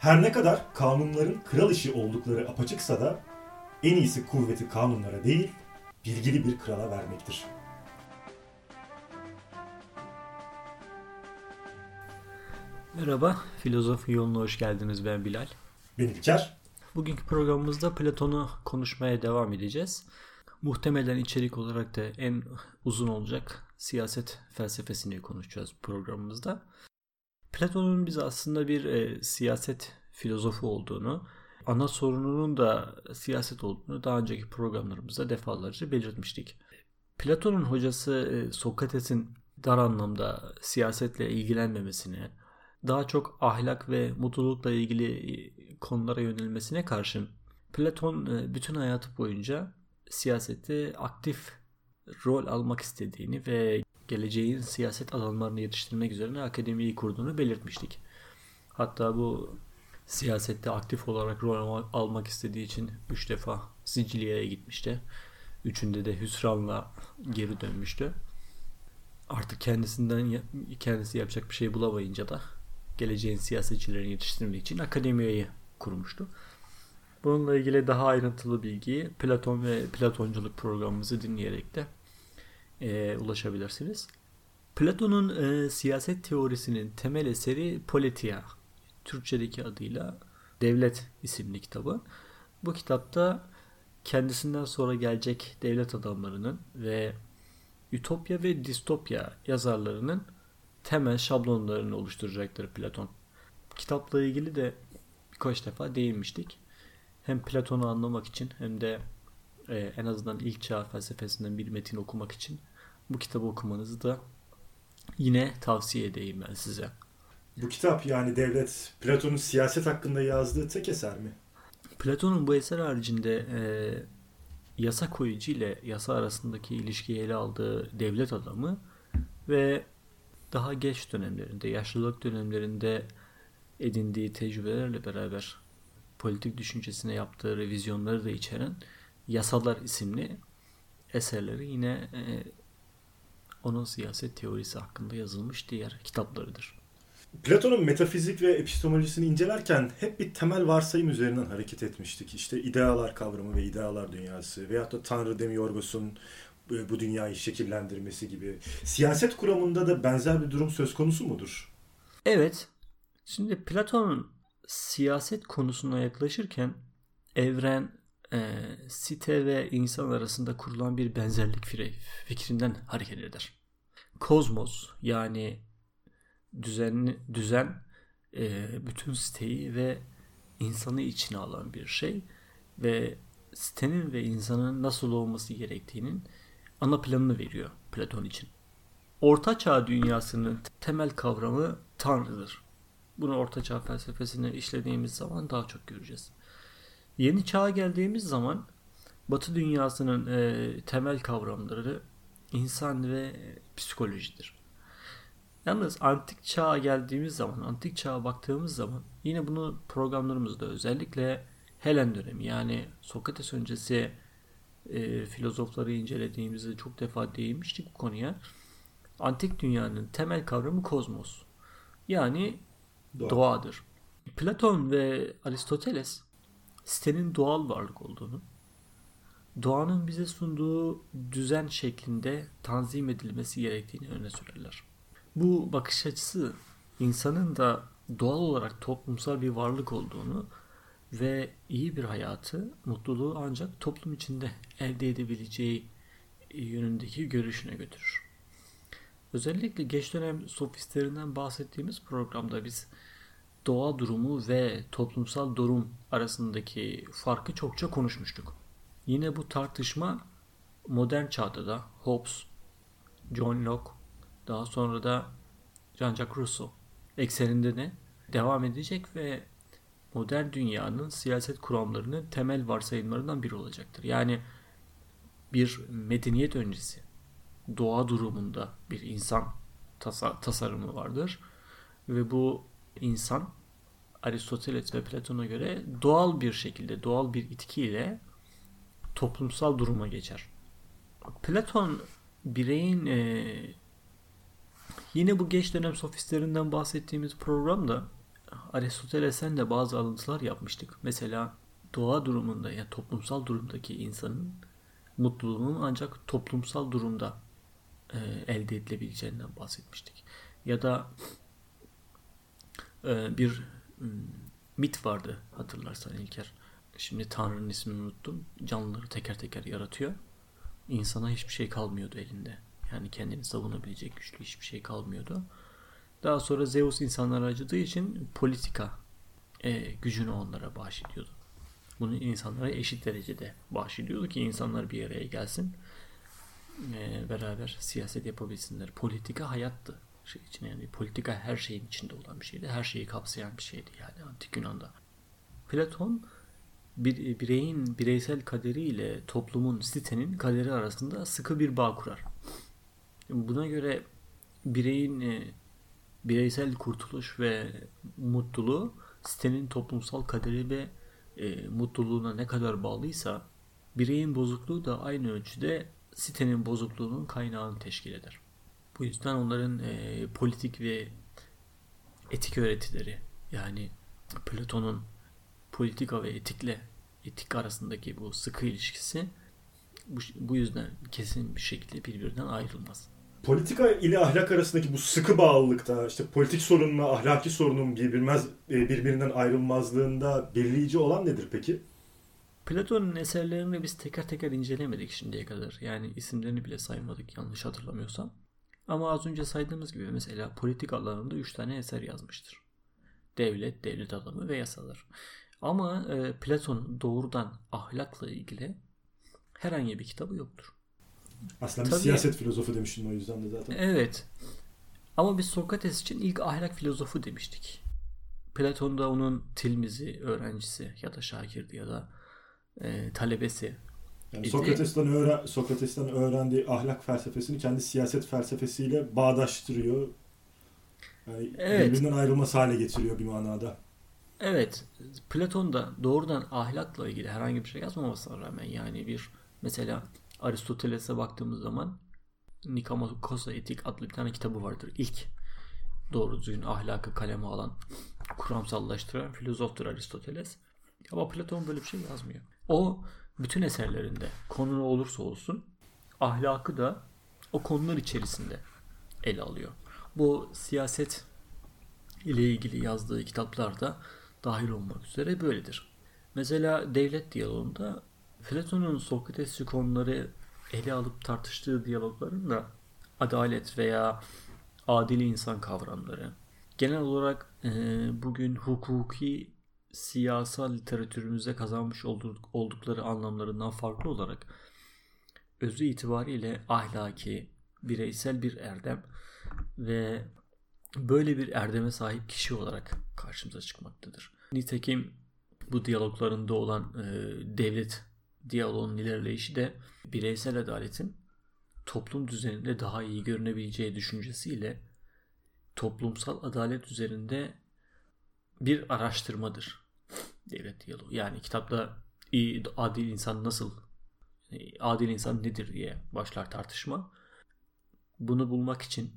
Her ne kadar kanunların kral işi oldukları apaçıksa da en iyisi kuvveti kanunlara değil, bilgili bir krala vermektir. Merhaba, Filozofi Yoluna hoş geldiniz. Ben Bilal. Ben İlker. Bugünkü programımızda Platon'u konuşmaya devam edeceğiz. Muhtemelen içerik olarak da en uzun olacak siyaset felsefesini konuşacağız programımızda. Platon'un biz aslında bir e, siyaset filozofu olduğunu, ana sorununun da siyaset olduğunu daha önceki programlarımızda defalarca belirtmiştik. Platon'un hocası e, Sokrates'in dar anlamda siyasetle ilgilenmemesini, daha çok ahlak ve mutlulukla ilgili e, konulara yönelmesine karşın Platon e, bütün hayatı boyunca siyasette aktif rol almak istediğini ve geleceğin siyaset alanlarını yetiştirmek üzerine akademiyi kurduğunu belirtmiştik. Hatta bu siyasette aktif olarak rol almak istediği için 3 defa Sicilya'ya gitmişti. Üçünde de hüsranla geri dönmüştü. Artık kendisinden kendisi yapacak bir şey bulamayınca da geleceğin siyasetçilerini yetiştirmek için akademiyi kurmuştu. Bununla ilgili daha ayrıntılı bilgiyi Platon ve Platonculuk programımızı dinleyerek de e, ulaşabilirsiniz. Platon'un e, siyaset teorisinin temel eseri Politia, Türkçedeki adıyla Devlet isimli kitabı. Bu kitapta kendisinden sonra gelecek devlet adamlarının ve Ütopya ve Distopya yazarlarının temel şablonlarını oluşturacaktır Platon. Kitapla ilgili de birkaç defa değinmiştik. Hem Platon'u anlamak için hem de e, en azından ilk çağ felsefesinden bir metin okumak için bu kitabı okumanızı da yine tavsiye edeyim ben size. Bu kitap yani devlet Platon'un siyaset hakkında yazdığı tek eser mi? Platon'un bu eser haricinde e, yasa koyucu ile yasa arasındaki ilişkiyi ele aldığı devlet adamı ve daha geç dönemlerinde, yaşlılık dönemlerinde edindiği tecrübelerle beraber politik düşüncesine yaptığı revizyonları da içeren Yasalar isimli eserleri yine e, onun siyaset teorisi hakkında yazılmış diğer kitaplarıdır. Platon'un metafizik ve epistemolojisini incelerken hep bir temel varsayım üzerinden hareket etmiştik. İşte idealar kavramı ve idealar dünyası veyahut da Tanrı Demiorgos'un bu dünyayı şekillendirmesi gibi. Siyaset kuramında da benzer bir durum söz konusu mudur? Evet. Şimdi Platon siyaset konusuna yaklaşırken evren, e, site ve insan arasında kurulan bir benzerlik fikrinden hareket eder. Kozmos yani düzen, düzen e, bütün siteyi ve insanı içine alan bir şey ve sitenin ve insanın nasıl olması gerektiğinin ana planını veriyor Platon için. Orta Çağ dünyasının temel kavramı Tanrı'dır. Bunu Orta Çağ felsefesine işlediğimiz zaman daha çok göreceğiz. Yeni çağa geldiğimiz zaman Batı dünyasının e, temel kavramları insan ve psikolojidir. Yalnız antik çağa geldiğimiz zaman, antik çağa baktığımız zaman yine bunu programlarımızda özellikle Helen dönemi yani Sokrates öncesi e, filozofları incelediğimizde çok defa değinmiştik bu konuya. Antik dünyanın temel kavramı kozmos. Yani Doğa. doğadır. Platon ve Aristoteles sitenin doğal varlık olduğunu, doğanın bize sunduğu düzen şeklinde tanzim edilmesi gerektiğini öne sürerler. Bu bakış açısı insanın da doğal olarak toplumsal bir varlık olduğunu ve iyi bir hayatı, mutluluğu ancak toplum içinde elde edebileceği yönündeki görüşüne götürür. Özellikle geç dönem sofistlerinden bahsettiğimiz programda biz doğa durumu ve toplumsal durum arasındaki farkı çokça konuşmuştuk. Yine bu tartışma modern çağda da Hobbes, John Locke, daha sonra da Jean-Jacques Rousseau ekseninde de devam edecek ve modern dünyanın siyaset kuramlarının temel varsayımlarından biri olacaktır. Yani bir medeniyet öncesi doğa durumunda bir insan tasa tasarımı vardır ve bu insan Aristoteles ve Platon'a göre doğal bir şekilde, doğal bir itkiyle toplumsal duruma geçer. Platon bireyin e, yine bu geç dönem sofistlerinden bahsettiğimiz programda Aristoteles'ten de bazı alıntılar yapmıştık. Mesela doğa durumunda ya yani toplumsal durumdaki insanın mutluluğunun ancak toplumsal durumda e, elde edilebileceğinden bahsetmiştik. Ya da e, bir mit vardı hatırlarsan İlker. Şimdi Tanrı'nın ismini unuttum. Canlıları teker teker yaratıyor. İnsana hiçbir şey kalmıyordu elinde. Yani kendini savunabilecek güçlü hiçbir şey kalmıyordu. Daha sonra Zeus insanlara acıdığı için politika e, gücünü onlara bahşediyordu. Bunu insanlara eşit derecede bahşediyordu ki insanlar bir araya gelsin. E, beraber siyaset yapabilsinler. Politika hayattı. Şey için yani politika her şeyin içinde olan bir şeydi. Her şeyi kapsayan bir şeydi yani antik Yunan'da. Platon bir bireyin bireysel kaderi ile toplumun sitenin kaderi arasında sıkı bir bağ kurar. Buna göre bireyin e, bireysel kurtuluş ve mutluluğu sitenin toplumsal kaderi ve e, mutluluğuna ne kadar bağlıysa bireyin bozukluğu da aynı ölçüde sitenin bozukluğunun kaynağını teşkil eder. Bu yüzden onların e, politik ve etik öğretileri yani Platon'un politika ve etikle etik arasındaki bu sıkı ilişkisi bu, bu yüzden kesin bir şekilde birbirinden ayrılmaz. Politika ile ahlak arasındaki bu sıkı bağlılıkta işte politik sorunla ahlaki sorunun birbirmez, e, birbirinden ayrılmazlığında belirleyici olan nedir peki? Platon'un eserlerini biz teker teker incelemedik şimdiye kadar. Yani isimlerini bile saymadık yanlış hatırlamıyorsam. Ama az önce saydığımız gibi mesela politik alanında 3 tane eser yazmıştır. Devlet, devlet adamı ve yasalar. Ama e, Platon'un doğrudan ahlakla ilgili herhangi bir kitabı yoktur. Aslında bir Tabii, siyaset filozofu demiştin o yüzden de zaten. Evet. Ama biz Sokrates için ilk ahlak filozofu demiştik. Platon da onun tilmizi, öğrencisi ya da şakirdi ya da e, talebesi. Yani Sokrates'ten, öğren Sokrates'ten öğrendiği ahlak felsefesini kendi siyaset felsefesiyle bağdaştırıyor. Yani evet. birbirinden ayrılmaz hale getiriyor bir manada. Evet. Platon da doğrudan ahlakla ilgili herhangi bir şey yazmamasına rağmen yani bir mesela Aristoteles'e baktığımız zaman Nikomakos'a Etik adlı bir tane kitabı vardır. İlk doğru düzgün ahlakı kaleme alan, kuramsallaştıran filozoftur Aristoteles. Ama Platon böyle bir şey yazmıyor. O bütün eserlerinde konu ne olursa olsun ahlakı da o konular içerisinde ele alıyor. Bu siyaset ile ilgili yazdığı kitaplarda dahil olmak üzere böyledir. Mesela devlet diyaloğunda Platon'un Sokratesçi konuları ele alıp tartıştığı diyalogların da adalet veya adil insan kavramları genel olarak e, bugün hukuki siyasal literatürümüzde kazanmış olduk, oldukları anlamlarından farklı olarak özü itibariyle ahlaki, bireysel bir erdem ve böyle bir erdeme sahip kişi olarak karşımıza çıkmaktadır. Nitekim bu diyaloglarında olan e, devlet diyaloğun ilerleyişi de bireysel adaletin toplum düzeninde daha iyi görünebileceği düşüncesiyle toplumsal adalet üzerinde bir araştırmadır devlet diyaloğu. Yani kitapta adil insan nasıl, adil insan nedir diye başlar tartışma. Bunu bulmak için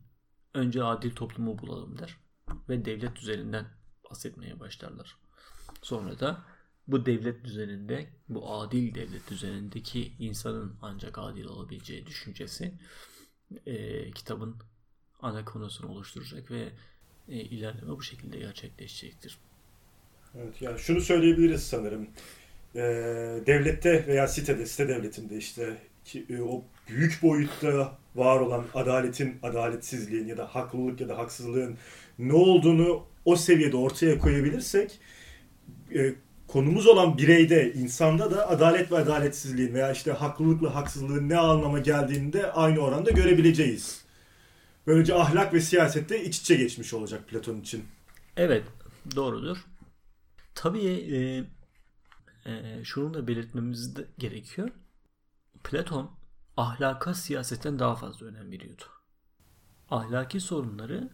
önce adil toplumu bulalım der ve devlet üzerinden bahsetmeye başlarlar. Sonra da bu devlet düzeninde, bu adil devlet düzenindeki insanın ancak adil olabileceği düşüncesi e, kitabın ana konusunu oluşturacak ve e, ilerleme bu şekilde gerçekleşecektir. Evet, yani şunu söyleyebiliriz sanırım. E, devlette veya sitede, site devletinde işte ki, e, o büyük boyutta var olan adaletin, adaletsizliğin ya da haklılık ya da haksızlığın ne olduğunu o seviyede ortaya koyabilirsek e, konumuz olan bireyde, insanda da adalet ve adaletsizliğin veya işte haklılıkla haksızlığın ne anlama geldiğini de aynı oranda görebileceğiz. Böylece ahlak ve siyasette iç içe geçmiş olacak Platon için. Evet, doğrudur. Tabii e, e, şunu da belirtmemiz de gerekiyor. Platon ahlaka siyasetten daha fazla önem veriyordu. Ahlaki sorunları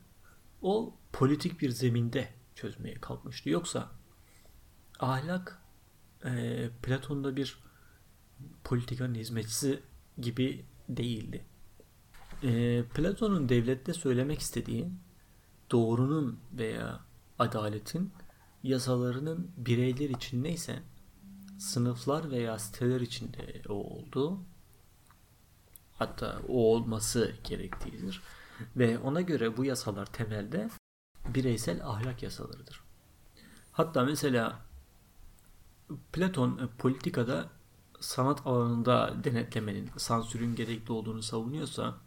o politik bir zeminde çözmeye kalkmıştı. Yoksa ahlak e, Platon'da bir politikanın hizmetçisi gibi değildi. E, Platon'un devlette söylemek istediği doğrunun veya adaletin yasalarının bireyler için neyse sınıflar veya siteler için de o oldu. Hatta o olması gerektiğidir. Ve ona göre bu yasalar temelde bireysel ahlak yasalarıdır. Hatta mesela Platon e, politikada sanat alanında denetlemenin, sansürün gerekli olduğunu savunuyorsa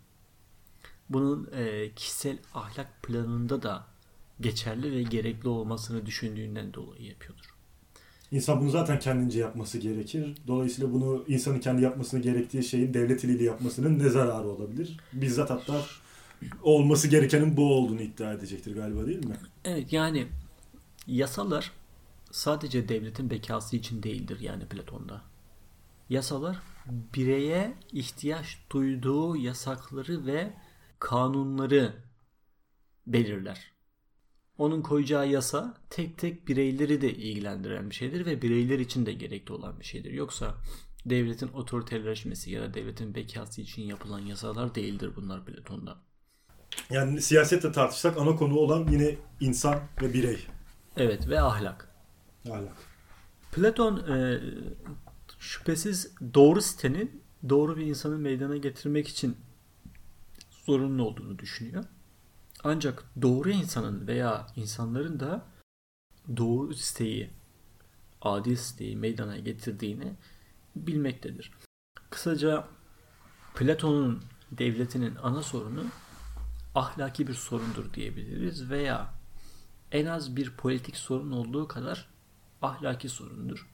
bunun e, kişisel ahlak planında da geçerli ve gerekli olmasını düşündüğünden dolayı yapıyordur. İnsan bunu zaten kendince yapması gerekir. Dolayısıyla bunu insanın kendi yapmasını gerektiği şeyin devlet eliyle yapmasının ne zararı olabilir? Bizzat hatta olması gerekenin bu olduğunu iddia edecektir galiba değil mi? Evet yani yasalar sadece devletin bekası için değildir yani Platon'da. Yasalar bireye ihtiyaç duyduğu yasakları ve kanunları belirler. Onun koyacağı yasa tek tek bireyleri de ilgilendiren bir şeydir ve bireyler için de gerekli olan bir şeydir. Yoksa devletin otoriterleşmesi ya da devletin bekası için yapılan yasalar değildir bunlar Platon'da. Yani siyasetle tartışsak ana konu olan yine insan ve birey. Evet ve ahlak. Ahlak. Platon e, şüphesiz doğru sitenin doğru bir insanı meydana getirmek için zorunlu olduğunu düşünüyor. Ancak doğru insanın veya insanların da doğru siteyi, adil siteyi meydana getirdiğini bilmektedir. Kısaca Platon'un devletinin ana sorunu ahlaki bir sorundur diyebiliriz veya en az bir politik sorun olduğu kadar ahlaki sorundur.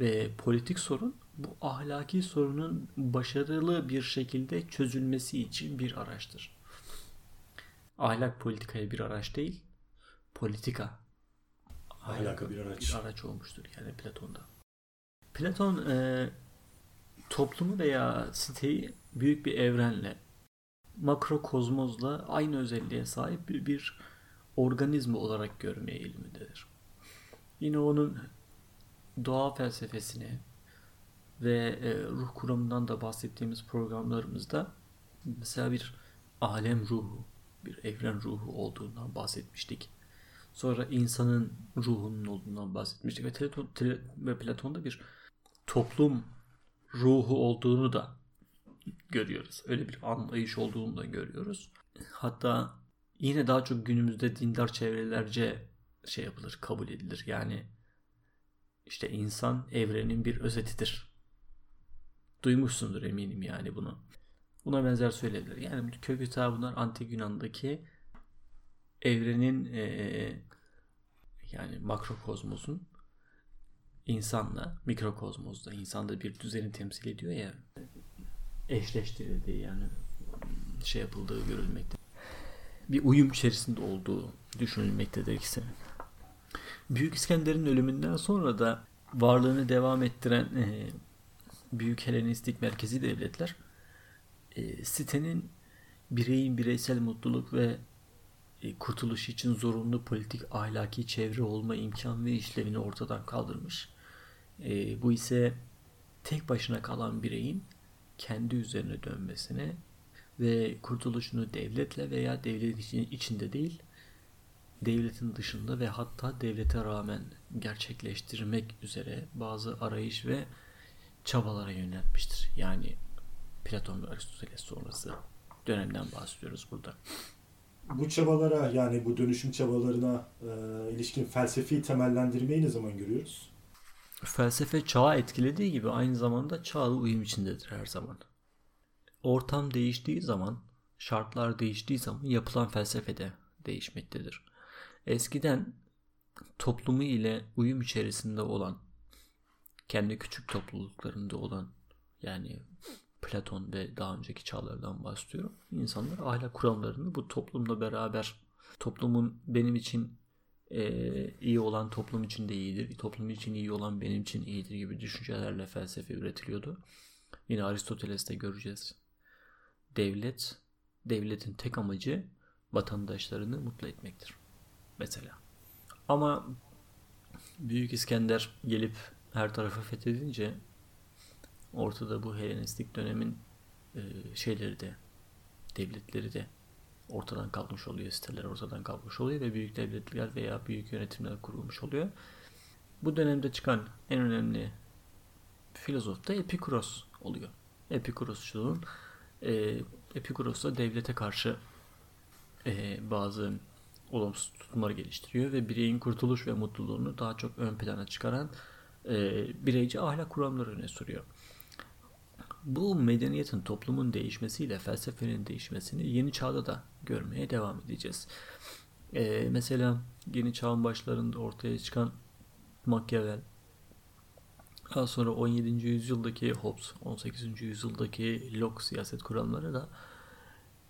Ve politik sorun bu ahlaki sorunun başarılı bir şekilde çözülmesi için bir araçtır. Ahlak politikaya bir araç değil, politika ahlaka bir araç. bir araç olmuştur yani Platon'da. Platon e, toplumu veya siteyi büyük bir evrenle makrokozmozla aynı özelliğe sahip bir, bir organizma olarak görmeye eğilimindedir. Yine onun doğa felsefesini ve e, ruh kuramından da bahsettiğimiz programlarımızda mesela bir alem ruhu, bir evren ruhu olduğundan bahsetmiştik. Sonra insanın ruhunun olduğundan bahsetmiştik ve, Platon, ve Platon'da bir toplum ruhu olduğunu da görüyoruz. Öyle bir anlayış olduğunu da görüyoruz. Hatta yine daha çok günümüzde dindar çevrelerce şey yapılır, kabul edilir. Yani işte insan evrenin bir özetidir. Duymuşsundur eminim yani bunu. Buna benzer söyleyebilir. Yani kökü ta bunlar antik Yunan'daki evrenin ee, yani makrokozmosun insanla mikrokozmozda insanda bir düzeni temsil ediyor ya eşleştirildiği yani şey yapıldığı görülmekte. Bir uyum içerisinde olduğu düşünülmektedir ikisinin. Büyük İskender'in ölümünden sonra da varlığını devam ettiren e, büyük Helenistik merkezi devletler e, sitenin bireyin bireysel mutluluk ve e, kurtuluş için zorunlu politik ahlaki çevre olma imkan ve işlevini ortadan kaldırmış. E, bu ise tek başına kalan bireyin kendi üzerine dönmesine ve kurtuluşunu devletle veya devletin içinde değil devletin dışında ve hatta devlete rağmen gerçekleştirmek üzere bazı arayış ve çabalara yöneltmiştir. Yani Platon ve Aristoteles sonrası dönemden bahsediyoruz burada. Bu çabalara yani bu dönüşüm çabalarına e, ilişkin felsefi temellendirmeyi ne zaman görüyoruz? Felsefe çağı etkilediği gibi aynı zamanda çağla uyum içindedir her zaman. Ortam değiştiği zaman, şartlar değiştiği zaman yapılan felsefe de değişmektedir. Eskiden toplumu ile uyum içerisinde olan, kendi küçük topluluklarında olan yani Platon ve daha önceki çağlardan bahsediyorum. İnsanlar ahlak kuramlarını bu toplumla beraber toplumun benim için e, iyi olan toplum için de iyidir, toplum için iyi olan benim için iyidir gibi düşüncelerle felsefe üretiliyordu. Yine Aristoteles'te göreceğiz. Devlet, devletin tek amacı vatandaşlarını mutlu etmektir. Mesela. Ama Büyük İskender gelip her tarafı fethedince ortada bu Helenistik dönemin e, şeyleri de devletleri de ortadan kalkmış oluyor. Siteler ortadan kalkmış oluyor ve büyük devletler veya büyük yönetimler kurulmuş oluyor. Bu dönemde çıkan en önemli filozof da Epikuros oluyor. Epikurosçuluğun e, Epikuros da devlete karşı e, bazı olumsuz tutumlar geliştiriyor ve bireyin kurtuluş ve mutluluğunu daha çok ön plana çıkaran e, bireyci ahlak kuramları öne sürüyor. Bu medeniyetin toplumun değişmesiyle felsefenin değişmesini yeni çağda da görmeye devam edeceğiz. E, mesela yeni çağın başlarında ortaya çıkan Machiavelli daha sonra 17. yüzyıldaki Hobbes, 18. yüzyıldaki Locke siyaset kuramları da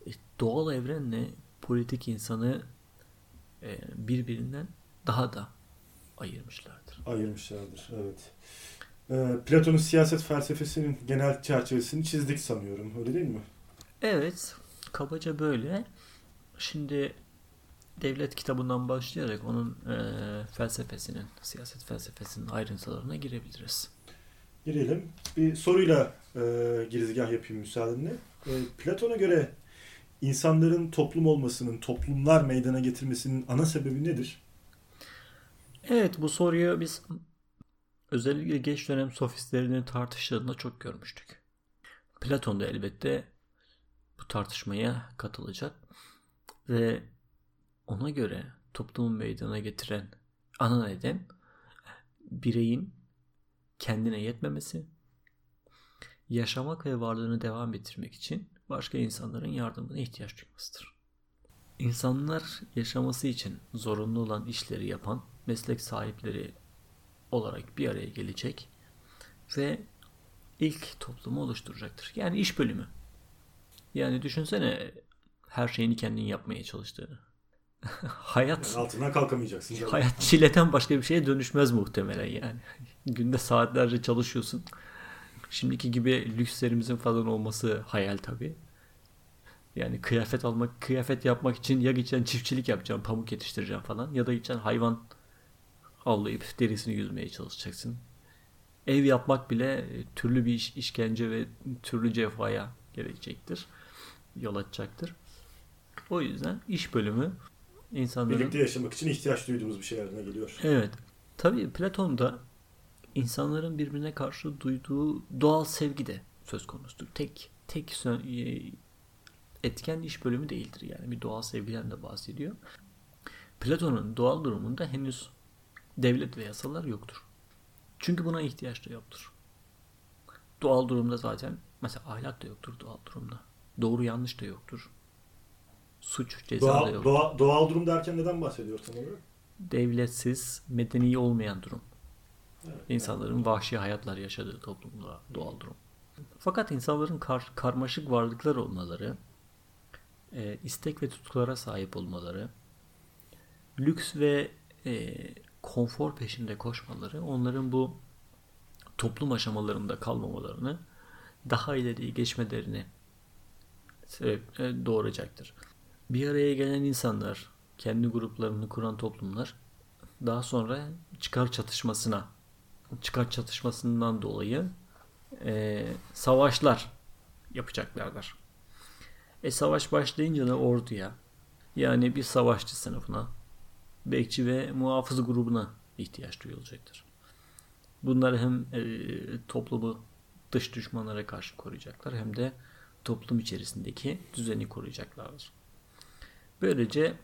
e, doğal evrenle politik insanı e, birbirinden daha da ayırmışlardır. Ayırmışlardır, evet. E, Platon'un siyaset felsefesinin genel çerçevesini çizdik sanıyorum, öyle değil mi? Evet, kabaca böyle. Şimdi devlet kitabından başlayarak onun e, felsefesinin, siyaset felsefesinin ayrıntılarına girebiliriz. Girelim. Bir soruyla e, girizgah yapayım müsaadenle. E, Platon'a göre insanların toplum olmasının, toplumlar meydana getirmesinin ana sebebi nedir? Evet bu soruyu biz özellikle geç dönem sofistlerinin tartıştığında çok görmüştük. Platon da elbette bu tartışmaya katılacak ve ona göre toplumun meydana getiren ana neden bireyin kendine yetmemesi, yaşamak ve varlığını devam ettirmek için başka insanların yardımına ihtiyaç duymasıdır. İnsanlar yaşaması için zorunlu olan işleri yapan meslek sahipleri olarak bir araya gelecek ve ilk toplumu oluşturacaktır. Yani iş bölümü. Yani düşünsene her şeyini kendin yapmaya çalıştığını. hayat yani altından kalkamayacaksın. Hayat çileden başka bir şeye dönüşmez muhtemelen yani. Günde saatlerce çalışıyorsun. Şimdiki gibi lükslerimizin falan olması hayal tabi. Yani kıyafet almak, kıyafet yapmak için ya gideceksin çiftçilik yapacağım, pamuk yetiştireceğim falan ya da gideceksin hayvan avlayıp derisini yüzmeye çalışacaksın. Ev yapmak bile türlü bir iş, işkence ve türlü cefaya gelecektir. Yol açacaktır. O yüzden iş bölümü insanların... Birlikte yaşamak için ihtiyaç duyduğumuz bir şey haline geliyor. Evet. Tabii Platon'da insanların birbirine karşı duyduğu doğal sevgi de söz konusudur. Tek tek e, etken iş bölümü değildir yani bir doğal sevgiden de bahsediyor. Platon'un doğal durumunda henüz devlet ve yasalar yoktur. Çünkü buna ihtiyaç da yoktur. Doğal durumda zaten mesela ahlak da yoktur doğal durumda. Doğru yanlış da yoktur. Suç ceza doğal, da yoktur. Doğal, doğal durum derken neden bahsediyor tam olarak? Devletsiz, medeni olmayan durum. Evet, İnsanların yani. vahşi hayatlar yaşadığı toplumda doğal durum. Fakat insanların kar, karmaşık varlıklar olmaları, e, istek ve tutkulara sahip olmaları, lüks ve e, konfor peşinde koşmaları onların bu toplum aşamalarında kalmamalarını daha ileriye geçmelerini sebep doğuracaktır. Bir araya gelen insanlar, kendi gruplarını kuran toplumlar daha sonra çıkar çatışmasına çıkar çatışmasından dolayı e, savaşlar yapacaklardır. E savaş başlayınca da orduya yani bir savaşçı sınıfına bekçi ve muhafız grubuna ihtiyaç duyulacaktır. Bunlar hem e, toplumu dış düşmanlara karşı koruyacaklar hem de toplum içerisindeki düzeni koruyacaklardır. Böylece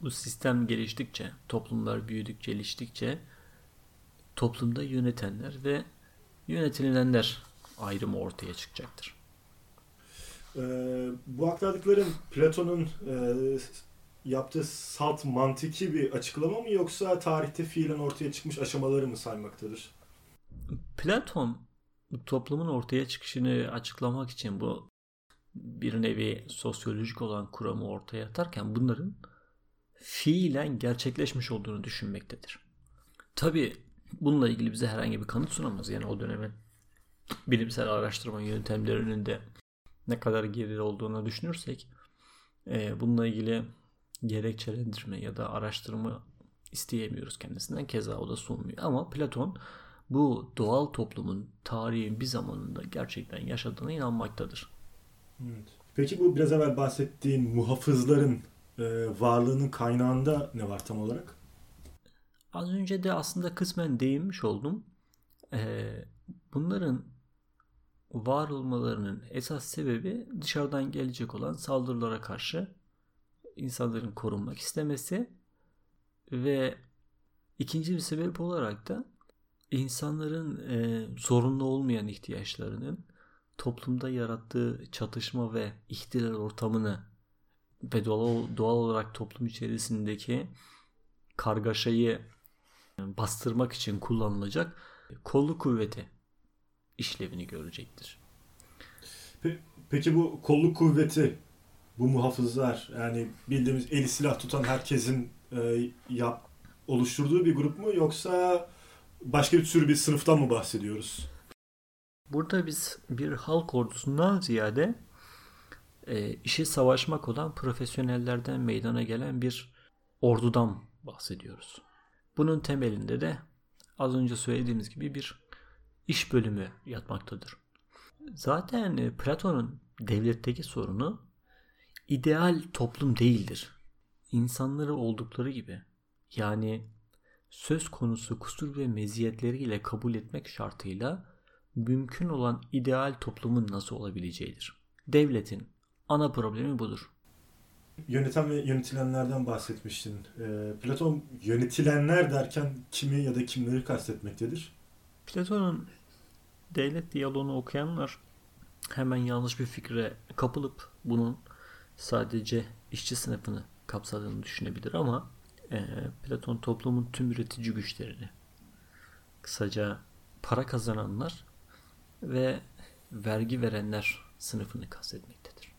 bu sistem geliştikçe, toplumlar büyüdükçe, geliştikçe toplumda yönetenler ve yönetilenler ayrımı ortaya çıkacaktır. Ee, bu aktardıkların Platon'un e, yaptığı salt mantiki bir açıklama mı yoksa tarihte fiilen ortaya çıkmış aşamaları mı saymaktadır? Platon toplumun ortaya çıkışını açıklamak için bu bir nevi sosyolojik olan kuramı ortaya atarken bunların fiilen gerçekleşmiş olduğunu düşünmektedir. Tabi bununla ilgili bize herhangi bir kanıt sunamaz. Yani o dönemin bilimsel araştırma yöntemlerinin de ne kadar geri olduğunu düşünürsek e, bununla ilgili gerekçelendirme ya da araştırma isteyemiyoruz kendisinden. Keza o da sunmuyor. Ama Platon bu doğal toplumun tarihin bir zamanında gerçekten yaşadığına inanmaktadır. Evet. Peki bu biraz evvel bahsettiğin muhafızların e, varlığının kaynağında ne var tam olarak? Az önce de aslında kısmen değinmiş oldum. E, bunların var olmalarının esas sebebi dışarıdan gelecek olan saldırılara karşı insanların korunmak istemesi ve ikinci bir sebep olarak da insanların e, zorunlu olmayan ihtiyaçlarının toplumda yarattığı çatışma ve ihtilal ortamını ve doğal, doğal olarak toplum içerisindeki kargaşayı bastırmak için kullanılacak kolluk kuvveti işlevini görecektir. Peki bu kolluk kuvveti, bu muhafızlar yani bildiğimiz eli silah tutan herkesin e, yap, oluşturduğu bir grup mu yoksa başka bir tür bir sınıftan mı bahsediyoruz? Burada biz bir halk ordusundan ziyade e, işi savaşmak olan profesyonellerden meydana gelen bir ordudan bahsediyoruz. Bunun temelinde de az önce söylediğimiz gibi bir iş bölümü yatmaktadır. Zaten e, Platon'un devletteki sorunu ideal toplum değildir. İnsanları oldukları gibi yani söz konusu kusur ve meziyetleriyle kabul etmek şartıyla mümkün olan ideal toplumun nasıl olabileceğidir. Devletin ana problemi budur. Yöneten ve yönetilenlerden bahsetmiştin. E, Platon yönetilenler derken kimi ya da kimleri kastetmektedir? Platon'un devlet diyaloğunu okuyanlar hemen yanlış bir fikre kapılıp bunun sadece işçi sınıfını kapsadığını düşünebilir ama e, Platon toplumun tüm üretici güçlerini kısaca para kazananlar ve vergi verenler sınıfını kastetmektedir.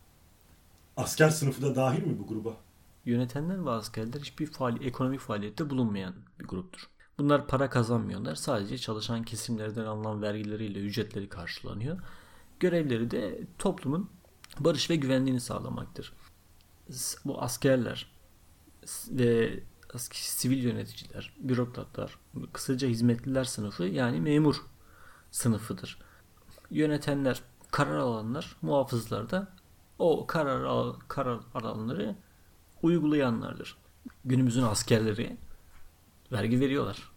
Asker sınıfı da dahil mi bu gruba? Yönetenler ve askerler hiçbir faali, ekonomik faaliyette bulunmayan bir gruptur. Bunlar para kazanmıyorlar. Sadece çalışan kesimlerden alınan vergileriyle ücretleri karşılanıyor. Görevleri de toplumun barış ve güvenliğini sağlamaktır. Bu askerler ve sivil yöneticiler, bürokratlar, kısaca hizmetliler sınıfı yani memur sınıfıdır. Yönetenler, karar alanlar, muhafızlar da o karar, al, karar alanları uygulayanlardır. Günümüzün askerleri vergi veriyorlar.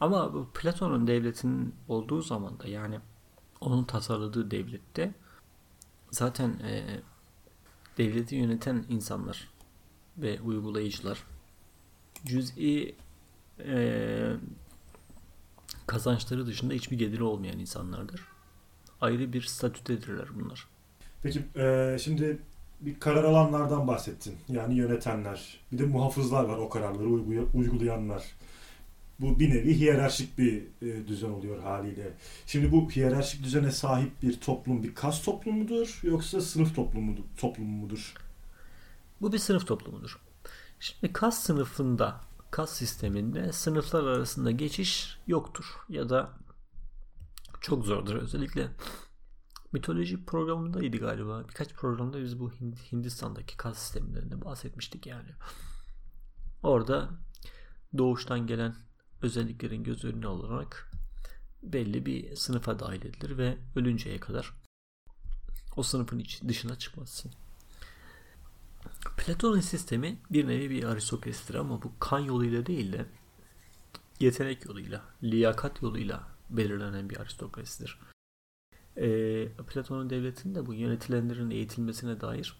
Ama Platon'un devletinin olduğu zaman da yani onun tasarladığı devlette zaten e, devleti yöneten insanlar ve uygulayıcılar cüz'i e, kazançları dışında hiçbir geliri olmayan insanlardır. Ayrı bir statüdedirler bunlar. Peki e, şimdi bir karar alanlardan bahsettin. Yani yönetenler. Bir de muhafızlar var o kararları uygulayanlar. Bu bir nevi hiyerarşik bir e, düzen oluyor haliyle. Şimdi bu hiyerarşik düzene sahip bir toplum bir kas toplumudur yoksa sınıf toplumu, toplumu mudur? Bu bir sınıf toplumudur. Şimdi kas sınıfında, kas sisteminde sınıflar arasında geçiş yoktur. Ya da çok zordur. Özellikle mitoloji programındaydı galiba. Birkaç programda biz bu Hindistan'daki kas sistemlerinde bahsetmiştik yani. Orada doğuştan gelen özelliklerin göz önüne alınarak belli bir sınıfa dahil edilir ve ölünceye kadar o sınıfın dışına çıkmazsın. Platon'un sistemi bir nevi bir aristokrasidir ama bu kan yoluyla değil de yetenek yoluyla, liyakat yoluyla belirlenen bir aristokrasidir. E, Platon'un devletinde bu yönetilenlerin eğitilmesine dair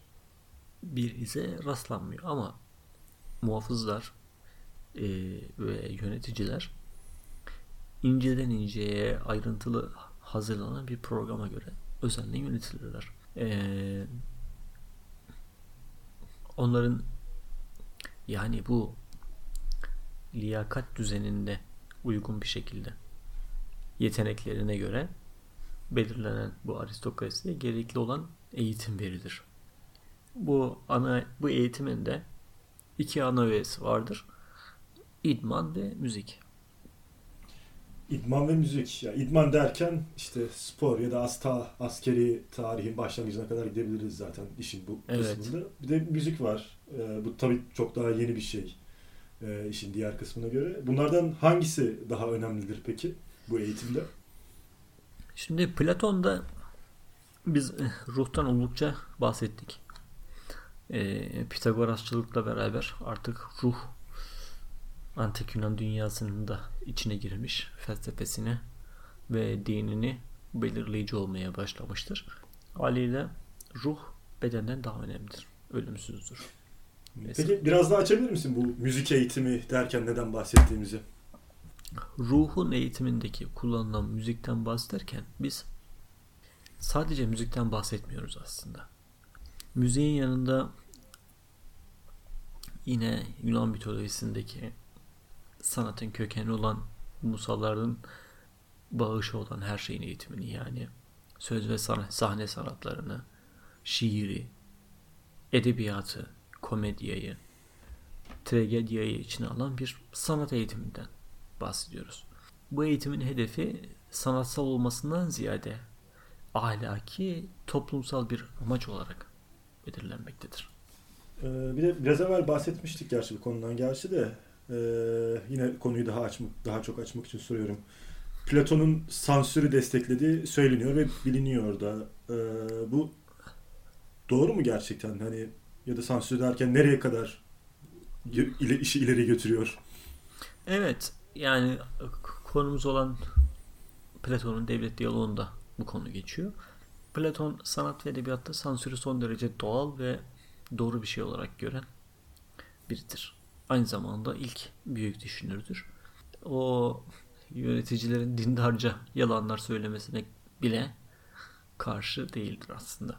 bir ize rastlanmıyor ama muhafızlar e, ve yöneticiler inceden inceye ayrıntılı hazırlanan bir programa göre özenle yönetilirler. E, onların yani bu liyakat düzeninde uygun bir şekilde yeteneklerine göre belirlenen bu aristokrasiye gerekli olan eğitim verilir. Bu ana bu eğitimin de iki ana öğesi vardır. İdman ve müzik. İdman ve müzik. Ya idman derken işte spor ya da asta askeri tarihin başlangıcına kadar gidebiliriz zaten işin bu evet. kısmında. Bir de müzik var. Ee, bu tabii çok daha yeni bir şey e, işin diğer kısmına göre. Bunlardan hangisi daha önemlidir peki bu eğitimde? Şimdi Platon'da Biz eh, ruhtan oldukça bahsettik. Ee, Pitagorasçılıkla beraber artık ruh antik Yunan dünyasının da içine girmiş felsefesini ve dinini belirleyici olmaya başlamıştır. Haliyle ruh bedenden daha önemlidir. Ölümsüzdür. Mesela. Peki biraz daha açabilir misin bu müzik eğitimi derken neden bahsettiğimizi? Ruhun eğitimindeki kullanılan müzikten bahsederken biz sadece müzikten bahsetmiyoruz aslında. Müziğin yanında yine Yunan mitolojisindeki sanatın kökeni olan musalların bağışı olan her şeyin eğitimini yani söz ve sahne sanatlarını, şiiri, edebiyatı, komedyayı, tragediyayı içine alan bir sanat eğitiminden bahsediyoruz. Bu eğitimin hedefi sanatsal olmasından ziyade ahlaki, toplumsal bir amaç olarak belirlenmektedir. Ee, bir de biraz evvel bahsetmiştik gerçi bu konudan gerçi de ee, yine konuyu daha açmak, daha çok açmak için soruyorum. Platon'un sansürü desteklediği söyleniyor ve biliniyor da. Ee, bu doğru mu gerçekten? Hani ya da sansür derken nereye kadar işi ileri götürüyor? Evet. Yani konumuz olan Platon'un devlet diyaloğunda bu konu geçiyor. Platon sanat ve edebiyatta sansürü son derece doğal ve doğru bir şey olarak gören biridir. Aynı zamanda ilk büyük düşünürdür. O yöneticilerin dindarca yalanlar söylemesine bile karşı değildir aslında.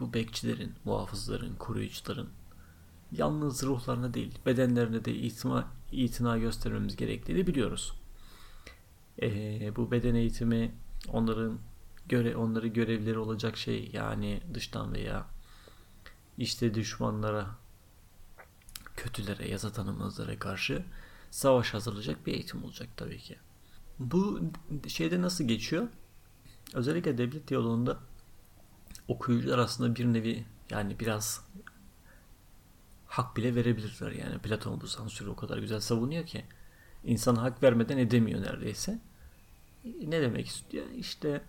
Bu bekçilerin, muhafızların, koruyucuların yalnız ruhlarına değil bedenlerine de itima, itina göstermemiz gerektiğini biliyoruz. Ee, bu beden eğitimi onların göre onları görevleri olacak şey yani dıştan veya işte düşmanlara kötülere ya tanımazlara karşı savaş hazırlayacak bir eğitim olacak tabii ki. Bu şeyde nasıl geçiyor? Özellikle devlet diyaloğunda okuyucular aslında bir nevi yani biraz hak bile verebilirler yani. Platon bu sansürü o kadar güzel savunuyor ki insan hak vermeden edemiyor neredeyse. Ne demek istiyor? İşte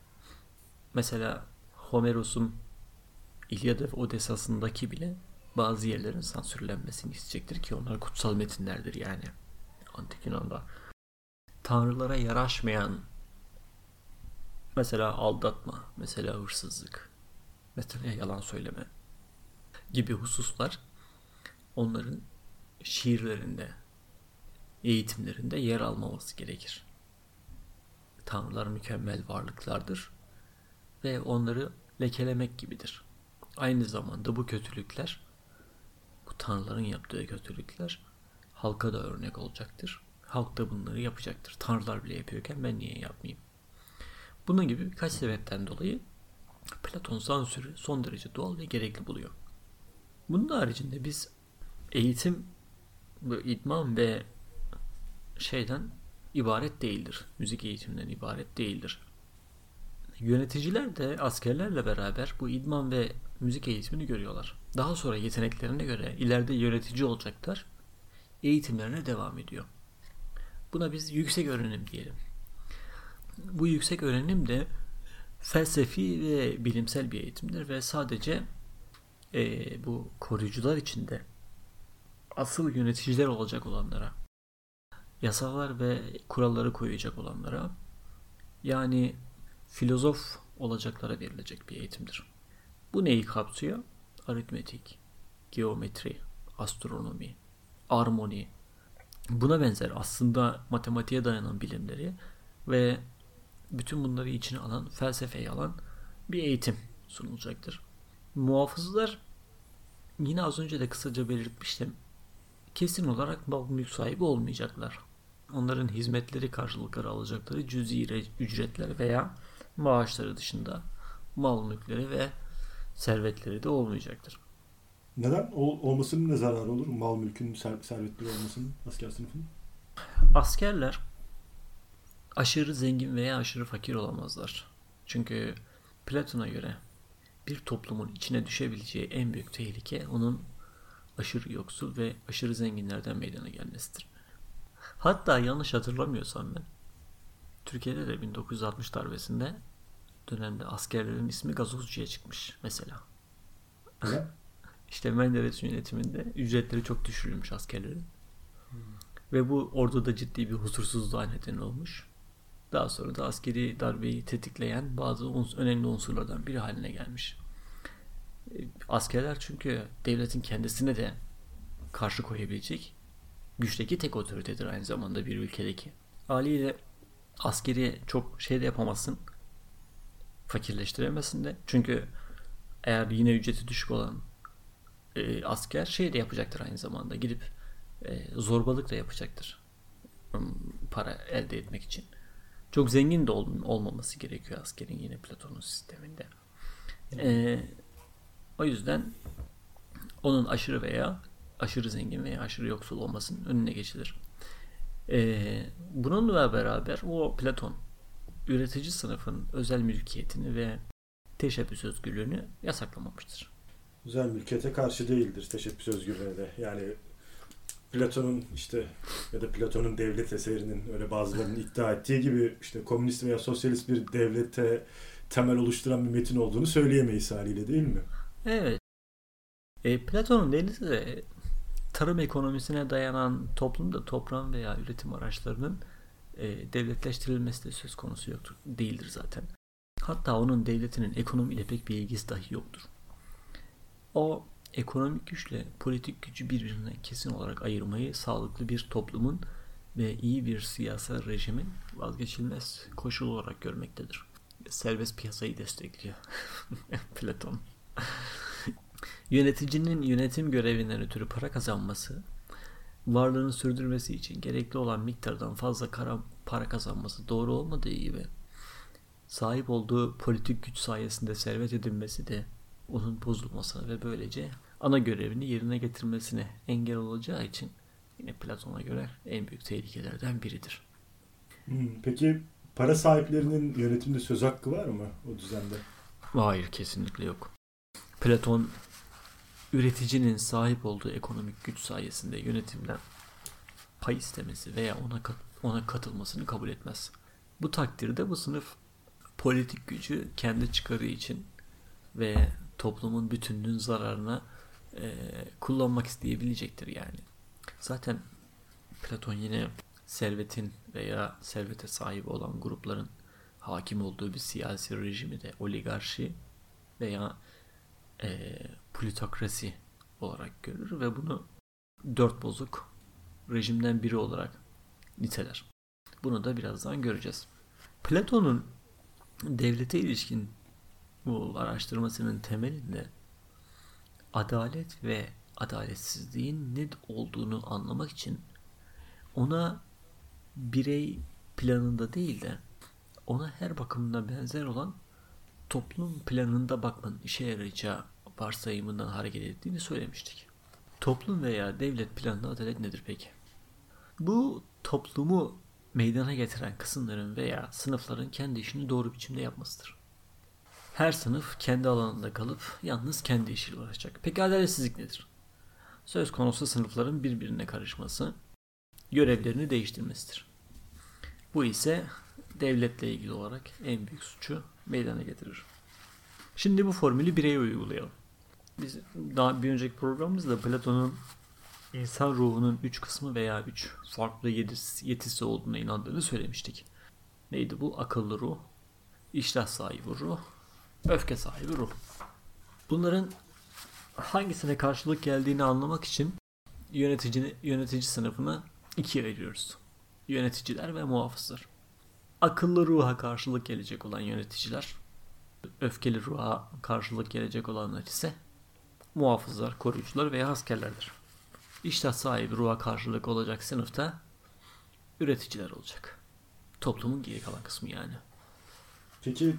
mesela Homeros'un İlyada ve Odessa'sındaki bile bazı yerlerin sansürlenmesini isteyecektir ki onlar kutsal metinlerdir yani. Antik Yunan'da. Tanrılara yaraşmayan mesela aldatma, mesela hırsızlık, mesela yalan söyleme gibi hususlar onların şiirlerinde, eğitimlerinde yer almaması gerekir. Tanrılar mükemmel varlıklardır ve onları lekelemek gibidir. Aynı zamanda bu kötülükler, tanrıların yaptığı kötülükler halka da örnek olacaktır. Halk da bunları yapacaktır. Tanrılar bile yapıyorken ben niye yapmayayım? Bunun gibi birkaç sebepten dolayı Platon sansürü son derece doğal ve gerekli buluyor. Bunun haricinde biz eğitim bu idman ve şeyden ibaret değildir. Müzik eğitiminden ibaret değildir. Yöneticiler de askerlerle beraber bu idman ve müzik eğitimini görüyorlar. Daha sonra yeteneklerine göre ileride yönetici olacaklar. Eğitimlerine devam ediyor. Buna biz yüksek öğrenim diyelim. Bu yüksek öğrenim de felsefi ve bilimsel bir eğitimdir ve sadece e, bu koruyucular içinde asıl yöneticiler olacak olanlara, yasalar ve kuralları koyacak olanlara, yani filozof olacaklara verilecek bir eğitimdir. Bu neyi kapsıyor? Aritmetik, geometri, astronomi, armoni, buna benzer aslında matematiğe dayanan bilimleri ve bütün bunları içine alan, felsefeyi alan bir eğitim sunulacaktır. Muhafızlar yine az önce de kısaca belirtmiştim. Kesin olarak mal mülk sahibi olmayacaklar. Onların hizmetleri karşılıkları alacakları cüzi ücretler veya maaşları dışında mal mülkleri ve servetleri de olmayacaktır. Neden? Ol, olmasının ne zararı olur? Mal mülkün ser, servetleri olmasının asker sınıfının? Askerler aşırı zengin veya aşırı fakir olamazlar. Çünkü Platon'a göre bir toplumun içine düşebileceği en büyük tehlike onun aşırı yoksul ve aşırı zenginlerden meydana gelmesidir. Hatta yanlış hatırlamıyorsam ben Türkiye'de de 1960 darbesinde dönemde askerlerin ismi gazozcuya çıkmış mesela. Ne? İşte Menderes yönetiminde ücretleri çok düşürülmüş askerlerin. Ve bu orduda ciddi bir huzursuzluğa neden olmuş. Daha sonra da askeri darbeyi tetikleyen bazı uns- önemli unsurlardan biri haline gelmiş. E, Askerler çünkü devletin kendisine de karşı koyabilecek güçteki tek otoritedir aynı zamanda bir ülkedeki. Haliyle askeri çok şey de yapamazsın. Fakirleştiremezsin de. Çünkü eğer yine ücreti düşük olan e, asker şey de yapacaktır aynı zamanda. Gidip e, zorbalık da yapacaktır. Para elde etmek için. Çok zengin de ol- olmaması gerekiyor askerin yine Platon'un sisteminde. E, o yüzden onun aşırı veya aşırı zengin veya aşırı yoksul olmasının önüne geçilir. E, bununla beraber o Platon üretici sınıfın özel mülkiyetini ve teşebbüs özgürlüğünü yasaklamamıştır. Özel mülkiyete karşı değildir teşebbüs özgürlüğüne de. Yani Platon'un işte ya da Platon'un devlet eserinin öyle bazılarının iddia ettiği gibi işte komünist veya sosyalist bir devlete temel oluşturan bir metin olduğunu söyleyemeyiz haliyle değil mi? Evet. E, Platon'un devleti de tarım ekonomisine dayanan toplumda toprağın veya üretim araçlarının e, devletleştirilmesi de söz konusu yoktur. Değildir zaten. Hatta onun devletinin ekonomiyle pek bir ilgisi dahi yoktur. O ekonomik güçle politik gücü birbirinden kesin olarak ayırmayı sağlıklı bir toplumun ve iyi bir siyasal rejimin vazgeçilmez koşul olarak görmektedir. Serbest piyasayı destekliyor Platon. Yöneticinin yönetim görevinden ötürü para kazanması, varlığını sürdürmesi için gerekli olan miktardan fazla kara, para kazanması doğru olmadığı gibi sahip olduğu politik güç sayesinde servet edinmesi de onun bozulmasına ve böylece ana görevini yerine getirmesine engel olacağı için yine Platon'a göre en büyük tehlikelerden biridir. Peki para sahiplerinin yönetimde söz hakkı var mı o düzende? Hayır kesinlikle yok. Platon üreticinin sahip olduğu ekonomik güç sayesinde yönetimden pay istemesi veya ona kat- ona katılmasını kabul etmez. Bu takdirde bu sınıf politik gücü kendi çıkarı için ve toplumun bütünlüğün zararına e, kullanmak isteyebilecektir yani. Zaten Platon yine servetin veya servete sahip olan grupların hakim olduğu bir siyasi rejimi de oligarşi veya e, plutokrasi olarak görür ve bunu dört bozuk rejimden biri olarak niteler. Bunu da birazdan göreceğiz. Platon'un devlete ilişkin bu araştırmasının temelinde adalet ve adaletsizliğin ne olduğunu anlamak için ona birey planında değil de ona her bakımdan benzer olan toplum planında bakmanın işe yarayacağı varsayımından hareket ettiğini söylemiştik. Toplum veya devlet planında adalet nedir peki? Bu toplumu meydana getiren kısımların veya sınıfların kendi işini doğru biçimde yapmasıdır. Her sınıf kendi alanında kalıp yalnız kendi işiyle uğraşacak. Peki adaletsizlik nedir? Söz konusu sınıfların birbirine karışması, görevlerini değiştirmesidir. Bu ise devletle ilgili olarak en büyük suçu meydana getirir. Şimdi bu formülü bireye uygulayalım. Biz daha bir önceki programımızda Platon'un insan ruhunun üç kısmı veya üç farklı yetisi, olduğuna inandığını söylemiştik. Neydi bu? Akıllı ruh, iştah sahibi ruh, öfke sahibi ruh. Bunların hangisine karşılık geldiğini anlamak için yönetici, yönetici sınıfını ikiye ayırıyoruz. Yöneticiler ve muhafızlar. Akıllı ruha karşılık gelecek olan yöneticiler, öfkeli ruha karşılık gelecek olanlar ise muhafızlar, koruyucular veya askerlerdir. İştah sahibi ruha karşılık olacak sınıfta üreticiler olacak. Toplumun geri kalan kısmı yani. Peki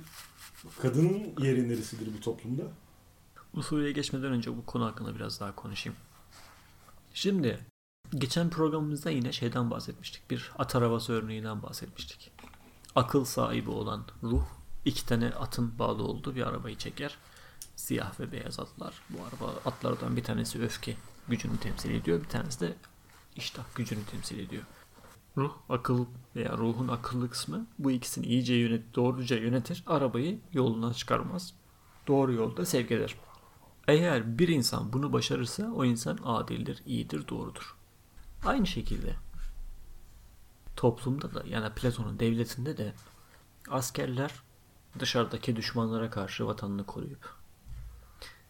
kadının yeri neresidir bu toplumda? Bu soruya geçmeden önce bu konu hakkında biraz daha konuşayım. Şimdi geçen programımızda yine şeyden bahsetmiştik. Bir at arabası örneğinden bahsetmiştik. Akıl sahibi olan ruh iki tane atın bağlı olduğu bir arabayı çeker. Siyah ve beyaz atlar. Bu araba atlardan bir tanesi öfke gücünü temsil ediyor. Bir tanesi de iştah gücünü temsil ediyor. ruh, akıl veya ruhun akıllı kısmı bu ikisini iyice yönet, doğruca yönetir. Arabayı yolundan çıkarmaz. Doğru yolda sevk eder. Eğer bir insan bunu başarırsa o insan adildir, iyidir, doğrudur. Aynı şekilde toplumda da yani Platon'un devletinde de askerler dışarıdaki düşmanlara karşı vatanını koruyup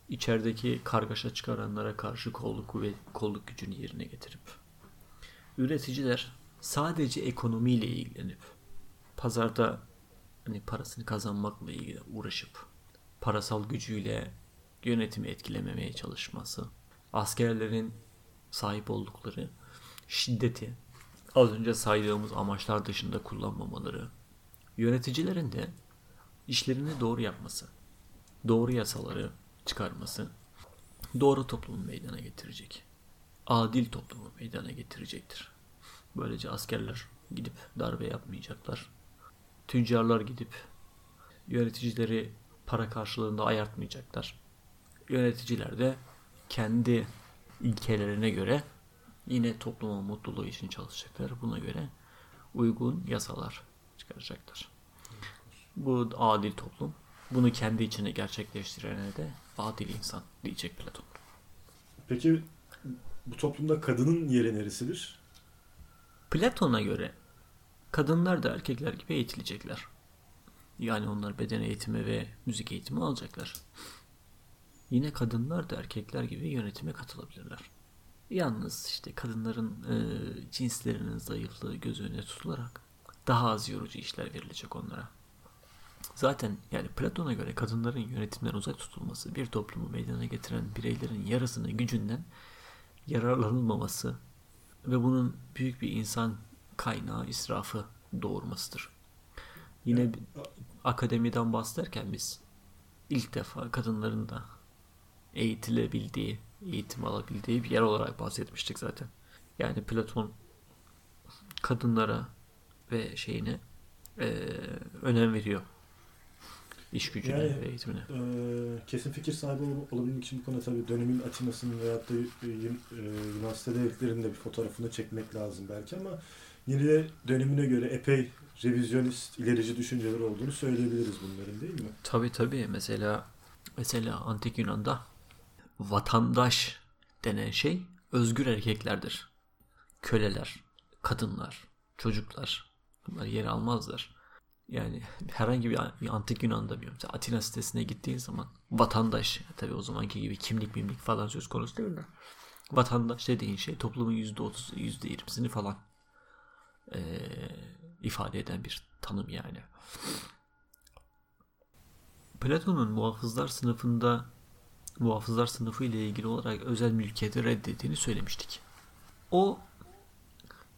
içerideki kargaşa çıkaranlara karşı kolluk kuvvet, kolluk gücünü yerine getirip üreticiler sadece ekonomiyle ilgilenip pazarda hani parasını kazanmakla ilgili uğraşıp parasal gücüyle yönetimi etkilememeye çalışması, askerlerin sahip oldukları şiddeti az önce saydığımız amaçlar dışında kullanmamaları, yöneticilerin de işlerini doğru yapması, doğru yasaları çıkarması, doğru toplumu meydana getirecek. Adil toplumu meydana getirecektir. Böylece askerler gidip darbe yapmayacaklar. Tüccarlar gidip yöneticileri para karşılığında ayartmayacaklar. Yöneticiler de kendi ilkelerine göre yine toplumun mutluluğu için çalışacaklar. Buna göre uygun yasalar çıkaracaklar. Bu adil toplum. Bunu kendi içine gerçekleştirene de adil insan diyecek Platon. Peki bu toplumda kadının yeri neresidir? Platon'a göre kadınlar da erkekler gibi eğitilecekler. Yani onlar beden eğitimi ve müzik eğitimi alacaklar. Yine kadınlar da erkekler gibi yönetime katılabilirler. Yalnız işte kadınların e, cinslerinin zayıflığı göz önüne tutularak daha az yorucu işler verilecek onlara. Zaten yani Platon'a göre kadınların yönetimden uzak tutulması bir toplumu meydana getiren bireylerin yarısının gücünden yararlanılmaması ve bunun büyük bir insan kaynağı israfı doğurmasıdır. Yine akademiden bahsederken biz ilk defa kadınların da eğitilebildiği, eğitim alabildiği bir yer olarak bahsetmiştik zaten. Yani Platon kadınlara ve şeyine e, önem veriyor. İş gücüne yani, ve eğitimine. E, kesin fikir sahibi olabilmek için bu konuda tabii dönemin Atina'sının veyahut da e, Yunanistan devletlerinin de bir fotoğrafını çekmek lazım belki ama yine de dönemine göre epey revizyonist, ilerici düşünceler olduğunu söyleyebiliriz bunların değil mi? Tabii tabii. Mesela mesela Antik Yunan'da vatandaş denen şey özgür erkeklerdir. Köleler, kadınlar, çocuklar bunlar yer almazlar. Yani herhangi bir, bir antik Yunan'da bir Atina sitesine gittiğin zaman vatandaş tabii o zamanki gibi kimlik mimlik falan söz konusu değil mi? Vatandaş dediğin şey toplumun yüzde otuz, yüzde yirmisini falan e, ifade eden bir tanım yani. Platon'un muhafızlar sınıfında muhafızlar sınıfı ile ilgili olarak özel mülkiyeti reddettiğini söylemiştik. O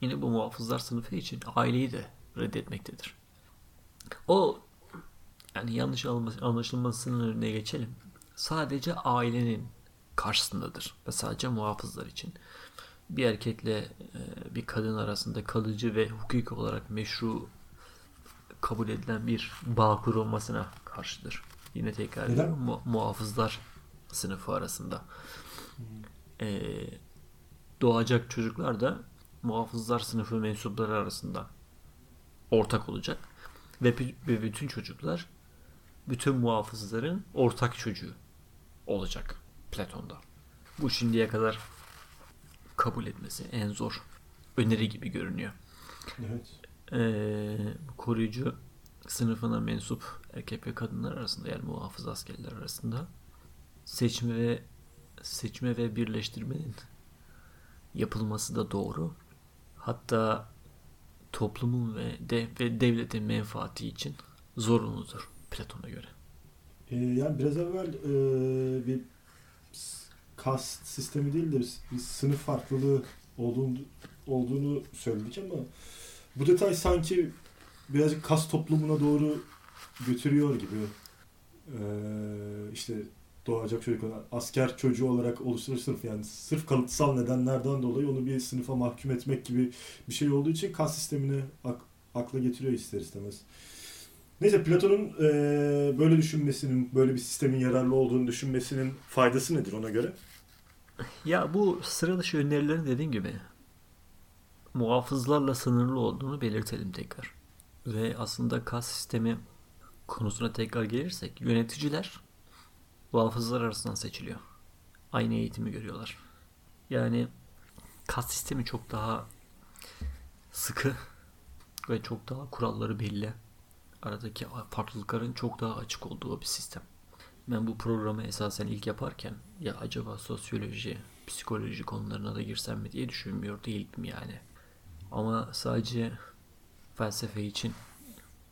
yine bu muhafızlar sınıfı için aileyi de reddetmektedir. O yani yanlış anlaşılmasının önüne geçelim. Sadece ailenin karşısındadır ve sadece muhafızlar için bir erkekle e, bir kadın arasında kalıcı ve hukuki olarak meşru kabul edilen bir bağ kurulmasına karşıdır. Yine tekrar mu- muhafızlar sınıfı arasında. Ee, doğacak çocuklar da muhafızlar sınıfı mensupları arasında ortak olacak. Ve, ve bütün çocuklar bütün muhafızların ortak çocuğu olacak Platon'da. Bu şimdiye kadar kabul etmesi en zor öneri gibi görünüyor. Evet. Ee, koruyucu sınıfına mensup erkek ve kadınlar arasında yani muhafız askerler arasında seçme ve seçme ve birleştirmenin yapılması da doğru. Hatta toplumun ve, de, ve devletin menfaati için zorunludur Platon'a göre. Ee, yani biraz evvel e, bir kast sistemi değil de bir sınıf farklılığı olduğunu, olduğunu söyledik ama bu detay sanki birazcık kas toplumuna doğru götürüyor gibi. Ee, işte doğacak çocuk asker çocuğu olarak oluşturur sınıf yani sırf kalıtsal nedenlerden dolayı onu bir sınıfa mahkum etmek gibi bir şey olduğu için kas sistemini ak- akla getiriyor ister istemez. Neyse Platon'un e, böyle düşünmesinin, böyle bir sistemin yararlı olduğunu düşünmesinin faydası nedir ona göre? Ya bu sıra dışı önerilerin dediğim gibi muhafızlarla sınırlı olduğunu belirtelim tekrar. Ve aslında kas sistemi konusuna tekrar gelirsek yöneticiler muhafızlar arasından seçiliyor. Aynı eğitimi görüyorlar. Yani kas sistemi çok daha sıkı ve çok daha kuralları belli. Aradaki farklılıkların çok daha açık olduğu bir sistem. Ben bu programı esasen ilk yaparken ya acaba sosyoloji, psikoloji konularına da girsem mi diye düşünmüyor değildim yani. Ama sadece felsefe için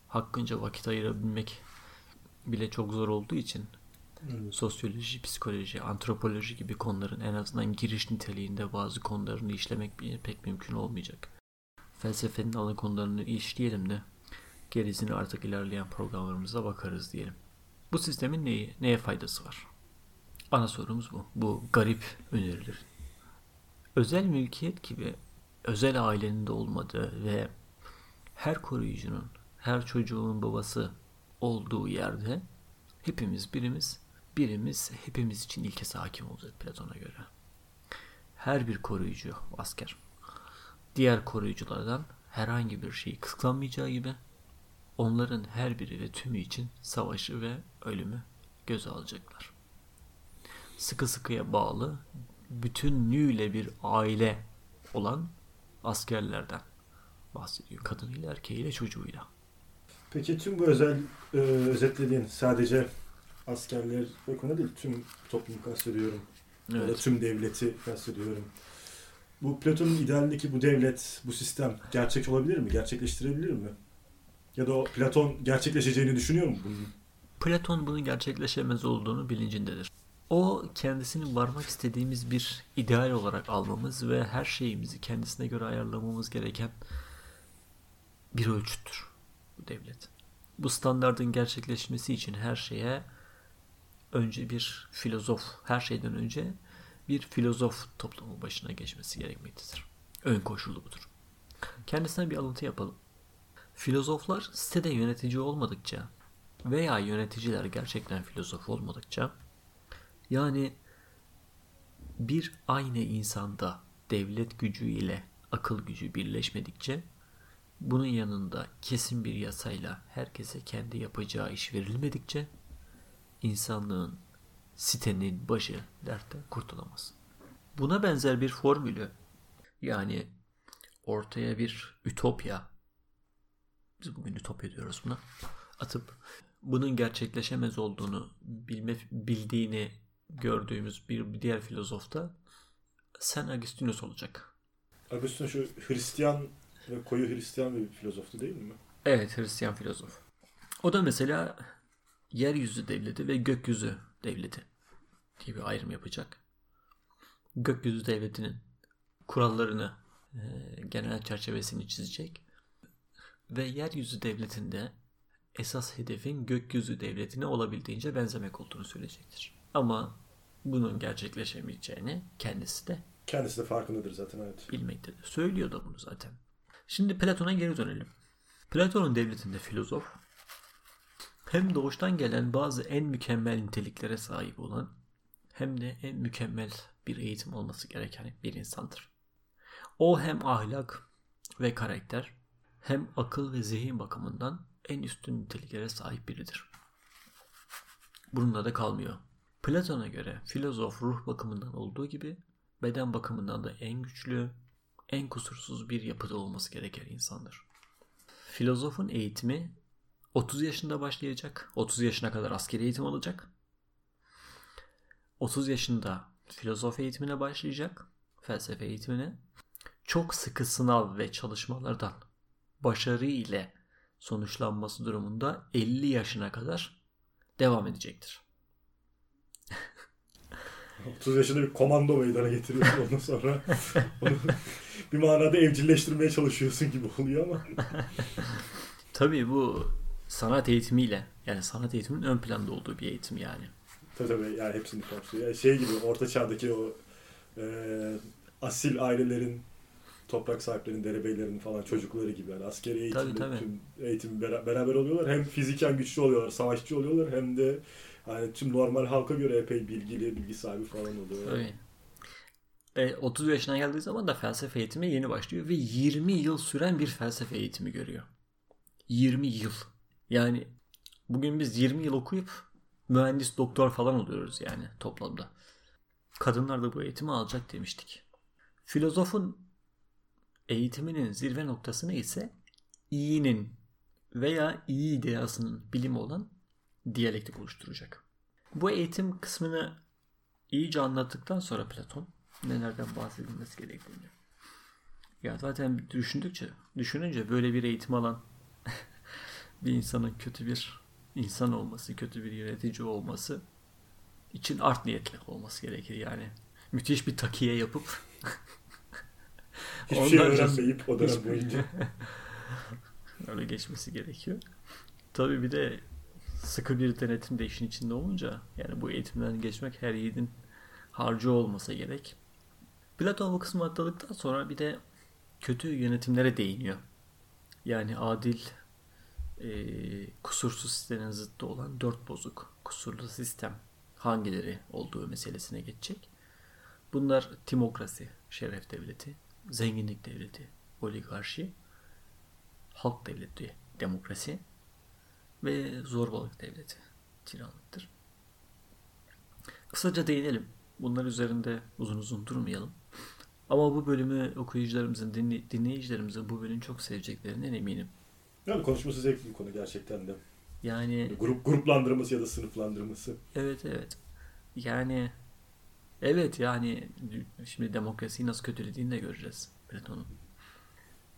hakkınca vakit ayırabilmek bile çok zor olduğu için. Sosyoloji, psikoloji, antropoloji gibi konuların en azından giriş niteliğinde bazı konularını işlemek pek mümkün olmayacak. Felsefenin ana konularını işleyelim de gerisini artık ilerleyen programlarımıza bakarız diyelim. Bu sistemin neyi, neye faydası var? Ana sorumuz bu. Bu garip önerilir. Özel mülkiyet gibi özel ailenin de olmadığı ve her koruyucunun, her çocuğun babası olduğu yerde hepimiz birimiz, birimiz hepimiz için ilkesi hakim olacak Platon'a göre. Her bir koruyucu asker diğer koruyuculardan herhangi bir şeyi kıskanmayacağı gibi onların her biri ve tümü için savaşı ve ölümü göze alacaklar. Sıkı sıkıya bağlı, bütünlüğüyle bir aile olan askerlerden bahsediyor. Kadınıyla, erkeğiyle, çocuğuyla. Peki tüm bu özel e, özetlediğin sadece askerler ve konu değil, tüm toplumu kastediyorum. Evet. Ya da tüm devleti kastediyorum. Bu Platon'un idealindeki bu devlet, bu sistem gerçek olabilir mi? Gerçekleştirebilir mi? Ya da o Platon gerçekleşeceğini düşünüyor mu bunun? Platon bunun gerçekleşemez olduğunu bilincindedir. O kendisini varmak istediğimiz bir ideal olarak almamız ve her şeyimizi kendisine göre ayarlamamız gereken bir ölçüttür bu devlet. Bu standardın gerçekleşmesi için her şeye önce bir filozof, her şeyden önce bir filozof toplumu başına geçmesi gerekmektedir. Ön koşulu budur. Kendisine bir alıntı yapalım. Filozoflar sitede yönetici olmadıkça veya yöneticiler gerçekten filozof olmadıkça yani bir aynı insanda devlet gücü ile akıl gücü birleşmedikçe bunun yanında kesin bir yasayla herkese kendi yapacağı iş verilmedikçe insanlığın sitenin başı dertte kurtulamaz. Buna benzer bir formülü yani ortaya bir ütopya biz bugün ütopya diyoruz buna atıp bunun gerçekleşemez olduğunu bilme, bildiğini gördüğümüz bir diğer filozof da Sen Agustinus olacak. Agustinus şu Hristiyan ve koyu Hristiyan bir filozoftu değil mi? Evet Hristiyan filozof. O da mesela yeryüzü devleti ve gökyüzü devleti diye bir ayrım yapacak. Gökyüzü devletinin kurallarını, e, genel çerçevesini çizecek. Ve yeryüzü devletinde esas hedefin gökyüzü devletine olabildiğince benzemek olduğunu söyleyecektir. Ama bunun gerçekleşemeyeceğini kendisi de kendisi de farkındadır zaten evet. Bilmektedir. Söylüyor da bunu zaten. Şimdi Platon'a geri dönelim. Platon'un devletinde filozof hem doğuştan gelen bazı en mükemmel niteliklere sahip olan hem de en mükemmel bir eğitim olması gereken bir insandır. O hem ahlak ve karakter hem akıl ve zihin bakımından en üstün niteliklere sahip biridir. Bununla da kalmıyor. Platon'a göre filozof ruh bakımından olduğu gibi beden bakımından da en güçlü, en kusursuz bir yapıda olması gereken insandır. Filozofun eğitimi 30 yaşında başlayacak. 30 yaşına kadar askeri eğitim alacak. 30 yaşında filozof eğitimine başlayacak. Felsefe eğitimine. Çok sıkı sınav ve çalışmalardan başarı ile sonuçlanması durumunda 50 yaşına kadar devam edecektir. 30 yaşında bir komando meydana getiriyorsun ondan sonra onu bir manada evcilleştirmeye çalışıyorsun gibi oluyor ama. Tabii bu sanat eğitimiyle yani sanat eğitiminin ön planda olduğu bir eğitim yani. Tabii tabii yani hepsini kapsıyor. Yani şey gibi orta çağdaki o e, asil ailelerin toprak sahiplerinin, derebeylerin falan çocukları gibi. Yani askeri eğitimde tabii, tabii. tüm eğitim beraber oluyorlar. Hem fiziken güçlü oluyorlar, savaşçı oluyorlar hem de yani tüm normal halka göre epey bilgili, bilgi sahibi falan oluyor. Tabii. E, 30 yaşına geldiği zaman da felsefe eğitimi yeni başlıyor ve 20 yıl süren bir felsefe eğitimi görüyor. 20 yıl. Yani bugün biz 20 yıl okuyup mühendis doktor falan oluyoruz yani toplamda. Kadınlar da bu eğitimi alacak demiştik. Filozofun eğitiminin zirve noktasını ise iyinin veya iyi ideasının bilimi olan diyalektik oluşturacak. Bu eğitim kısmını iyice anlattıktan sonra Platon nelerden bahsedilmesi gerektiğini. Ya zaten düşündükçe, düşününce böyle bir eğitim alan bir insanın kötü bir insan olması, kötü bir yönetici olması için art niyetli olması gerekir yani. Müthiş bir takiye yapıp Hiçbir şey öğrenmeyip o dönem boyunca. Öyle geçmesi gerekiyor. Tabii bir de sıkı bir denetim de işin içinde olunca yani bu eğitimden geçmek her yiğidin harcı olmasa gerek. Platon bu kısmı atladıktan sonra bir de kötü yönetimlere değiniyor. Yani adil, e, kusursuz sistemin zıttı olan dört bozuk, kusurlu sistem hangileri olduğu meselesine geçecek. Bunlar timokrasi, şeref devleti, zenginlik devleti, oligarşi, halk devleti, demokrasi ve zorbalık devleti, tiranlıktır. Kısaca değinelim. Bunlar üzerinde uzun uzun durmayalım. Ama bu bölümü okuyucularımızın, dinleyicilerimizin bu bölümü çok seveceklerinden eminim. Yani konuşması zevkli bir konu gerçekten de. Yani grup gruplandırması ya da sınıflandırması. Evet evet. Yani evet yani şimdi demokrasiyi nasıl kötülediğini de göreceğiz Platon'un.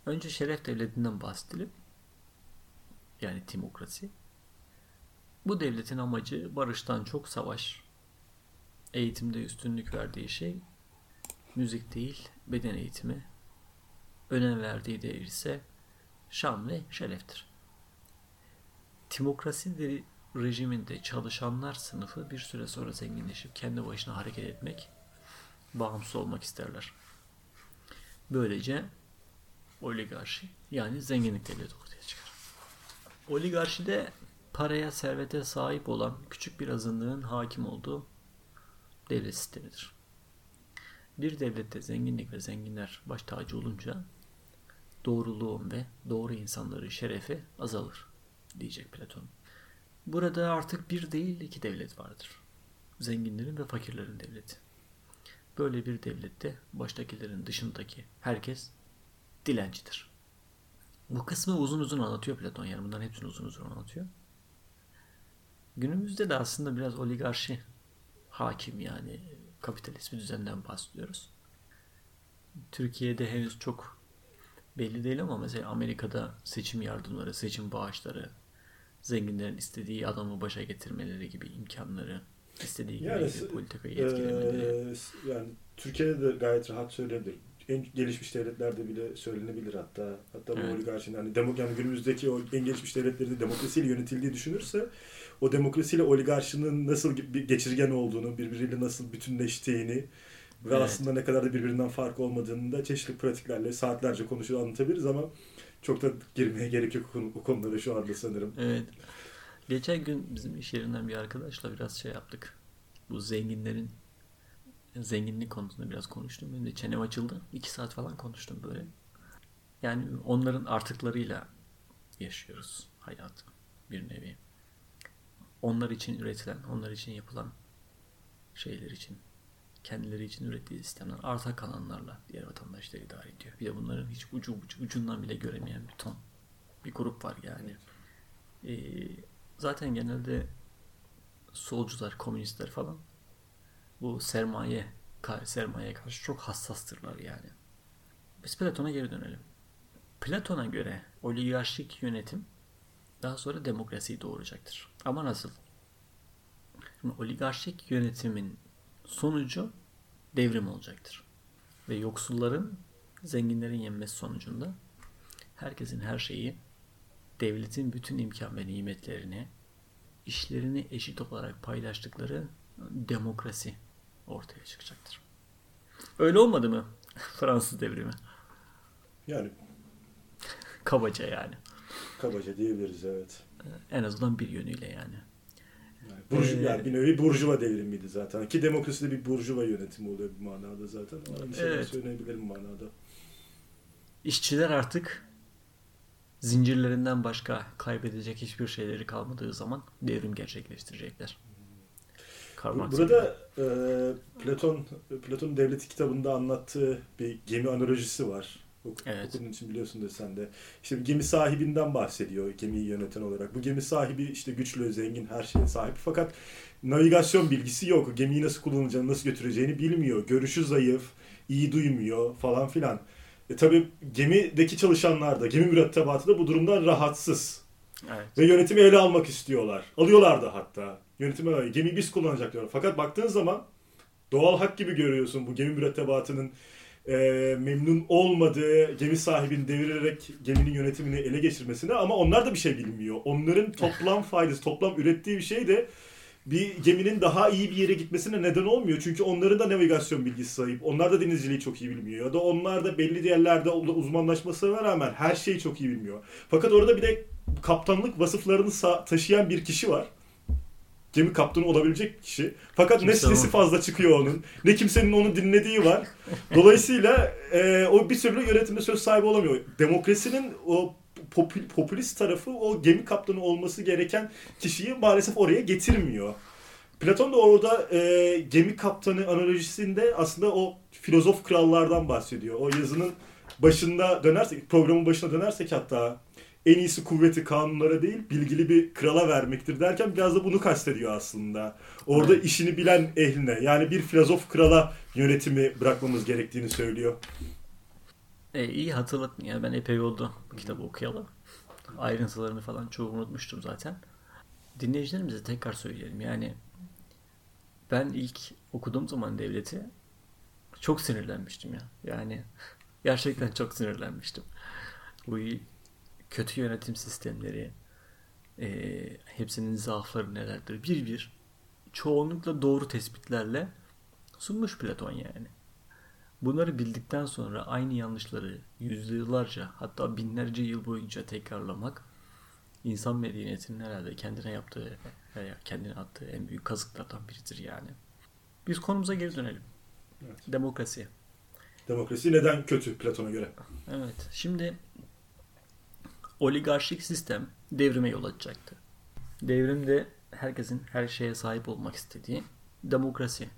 Önce şeref devletinden bahsedelim. Yani timokrasi. Bu devletin amacı barıştan çok savaş. Eğitimde üstünlük verdiği şey müzik değil beden eğitimi. Önem verdiği değer ise şan ve şereftir. Timokrasi rejiminde çalışanlar sınıfı bir süre sonra zenginleşip kendi başına hareket etmek, bağımsız olmak isterler. Böylece oligarşi yani zenginlik devleti ortaya çıkar. Oligarşide paraya, servete sahip olan küçük bir azınlığın hakim olduğu devlet sistemidir. Bir devlette zenginlik ve zenginler baş tacı olunca doğruluğun ve doğru insanların şerefi azalır diyecek Platon. Burada artık bir değil iki devlet vardır. Zenginlerin ve fakirlerin devleti. Böyle bir devlette baştakilerin dışındaki herkes dilencidir. Bu kısmı uzun uzun anlatıyor Platon yani bunların hepsini uzun uzun anlatıyor. Günümüzde de aslında biraz oligarşi hakim yani kapitalist bir düzenden bahsediyoruz. Türkiye'de henüz çok belli değil ama mesela Amerika'da seçim yardımları, seçim bağışları, zenginlerin istediği adamı başa getirmeleri gibi imkanları, istediği gibi yani, politikayı etkilemeleri. E, yani Türkiye'de de gayet rahat söyleyebilir. En gelişmiş devletlerde bile söylenebilir hatta. Hatta bu evet. oligarşinin hani demok yani günümüzdeki o en gelişmiş devletleri demokrasiyle yönetildiği düşünürse o demokrasiyle oligarşinin nasıl bir geçirgen olduğunu, birbiriyle nasıl bütünleştiğini ve evet. aslında ne kadar da birbirinden fark olmadığını da çeşitli pratiklerle saatlerce konuşup anlatabiliriz ama çok da girmeye gerek yok o konulara şu anda sanırım. Evet. Geçen gün bizim iş yerinden bir arkadaşla biraz şey yaptık. Bu zenginlerin zenginlik konusunda biraz konuştum. Benim de çenem açıldı. İki saat falan konuştum böyle. Yani onların artıklarıyla yaşıyoruz hayatı bir nevi. Onlar için üretilen, onlar için yapılan şeyler için kendileri için ürettiği sistemden arta kalanlarla diğer vatandaşları idare ediyor. Bir de bunların hiç ucu, ucu ucundan bile göremeyen bir ton bir grup var yani. Ee, zaten genelde solcular, komünistler falan bu sermaye sermaye karşı çok hassastırlar yani. Biz Platon'a geri dönelim. Platon'a göre oligarşik yönetim daha sonra demokrasiyi doğuracaktır. Ama nasıl? Şimdi oligarşik yönetimin sonucu devrim olacaktır. Ve yoksulların zenginlerin yenmesi sonucunda herkesin her şeyi devletin bütün imkan ve nimetlerini işlerini eşit olarak paylaştıkları demokrasi ortaya çıkacaktır. Öyle olmadı mı Fransız devrimi? Yani kabaca yani. Kabaca diyebiliriz evet. En azından bir yönüyle yani. Burju, ee, yani bir nevi burjuva devrimiydi zaten. Ki demokrasi de bir burjuva yönetimi oluyor bir manada zaten. Aynı evet. söyleyebilirim manada. İşçiler artık zincirlerinden başka kaybedecek hiçbir şeyleri kalmadığı zaman devrim gerçekleştirecekler. Karl Burada e, Platon Platon Devleti kitabında anlattığı bir gemi analojisi var. Ok- evet. Okuduğun için biliyorsun da sen de. İşte bir gemi sahibinden bahsediyor gemiyi yöneten olarak. Bu gemi sahibi işte güçlü, zengin, her şeye sahip. Fakat navigasyon bilgisi yok. Gemiyi nasıl kullanacağını, nasıl götüreceğini bilmiyor. Görüşü zayıf, iyi duymuyor falan filan. E tabi gemideki çalışanlar da, gemi mürettebatı da bu durumdan rahatsız. Evet. Ve yönetimi ele almak istiyorlar. Alıyorlar da hatta. Yönetimi gemi biz kullanacak diyorlar. Fakat baktığın zaman doğal hak gibi görüyorsun bu gemi mürettebatının e, memnun olmadığı gemi sahibini devirerek geminin yönetimini ele geçirmesine ama onlar da bir şey bilmiyor. Onların toplam faydası, toplam ürettiği bir şey de bir geminin daha iyi bir yere gitmesine neden olmuyor. Çünkü onların da navigasyon bilgisi sahip. Onlar da denizciliği çok iyi bilmiyor. Ya da onlar da belli yerlerde uzmanlaşmasına rağmen her şeyi çok iyi bilmiyor. Fakat orada bir de kaptanlık vasıflarını taşıyan bir kişi var. Gemi kaptanı olabilecek kişi. Fakat Kimse ne sesi fazla çıkıyor onun. Ne kimsenin onu dinlediği var. Dolayısıyla e, o bir türlü yönetimde söz sahibi olamıyor. Demokrasinin o popülist tarafı o gemi kaptanı olması gereken kişiyi maalesef oraya getirmiyor. Platon da orada e, gemi kaptanı analojisinde aslında o filozof krallardan bahsediyor. O yazının başında dönersek, programın başına dönersek hatta en iyisi kuvveti kanunlara değil bilgili bir krala vermektir derken biraz da bunu kastediyor aslında. Orada evet. işini bilen ehline yani bir filozof krala yönetimi bırakmamız gerektiğini söylüyor. E, iyi hatırlatın ya ben epey oldu bu kitabı okuyalı. Ayrıntılarını falan çoğu unutmuştum zaten. Dinleyicilerimize tekrar söyleyelim yani ben ilk okuduğum zaman devleti çok sinirlenmiştim ya. Yani gerçekten çok sinirlenmiştim. Bu kötü yönetim sistemleri, e, hepsinin zaafları nelerdir bir bir çoğunlukla doğru tespitlerle sunmuş Platon yani. Bunları bildikten sonra aynı yanlışları yüzyıllarca hatta binlerce yıl boyunca tekrarlamak insan medeniyetinin herhalde kendine yaptığı veya kendine attığı en büyük kazıklardan biridir yani. Biz konumuza geri dönelim. Evet. Demokrasi. Demokrasi neden kötü Platon'a göre? Evet. Şimdi oligarşik sistem devrime yol açacaktı. Devrimde herkesin her şeye sahip olmak istediği demokrasi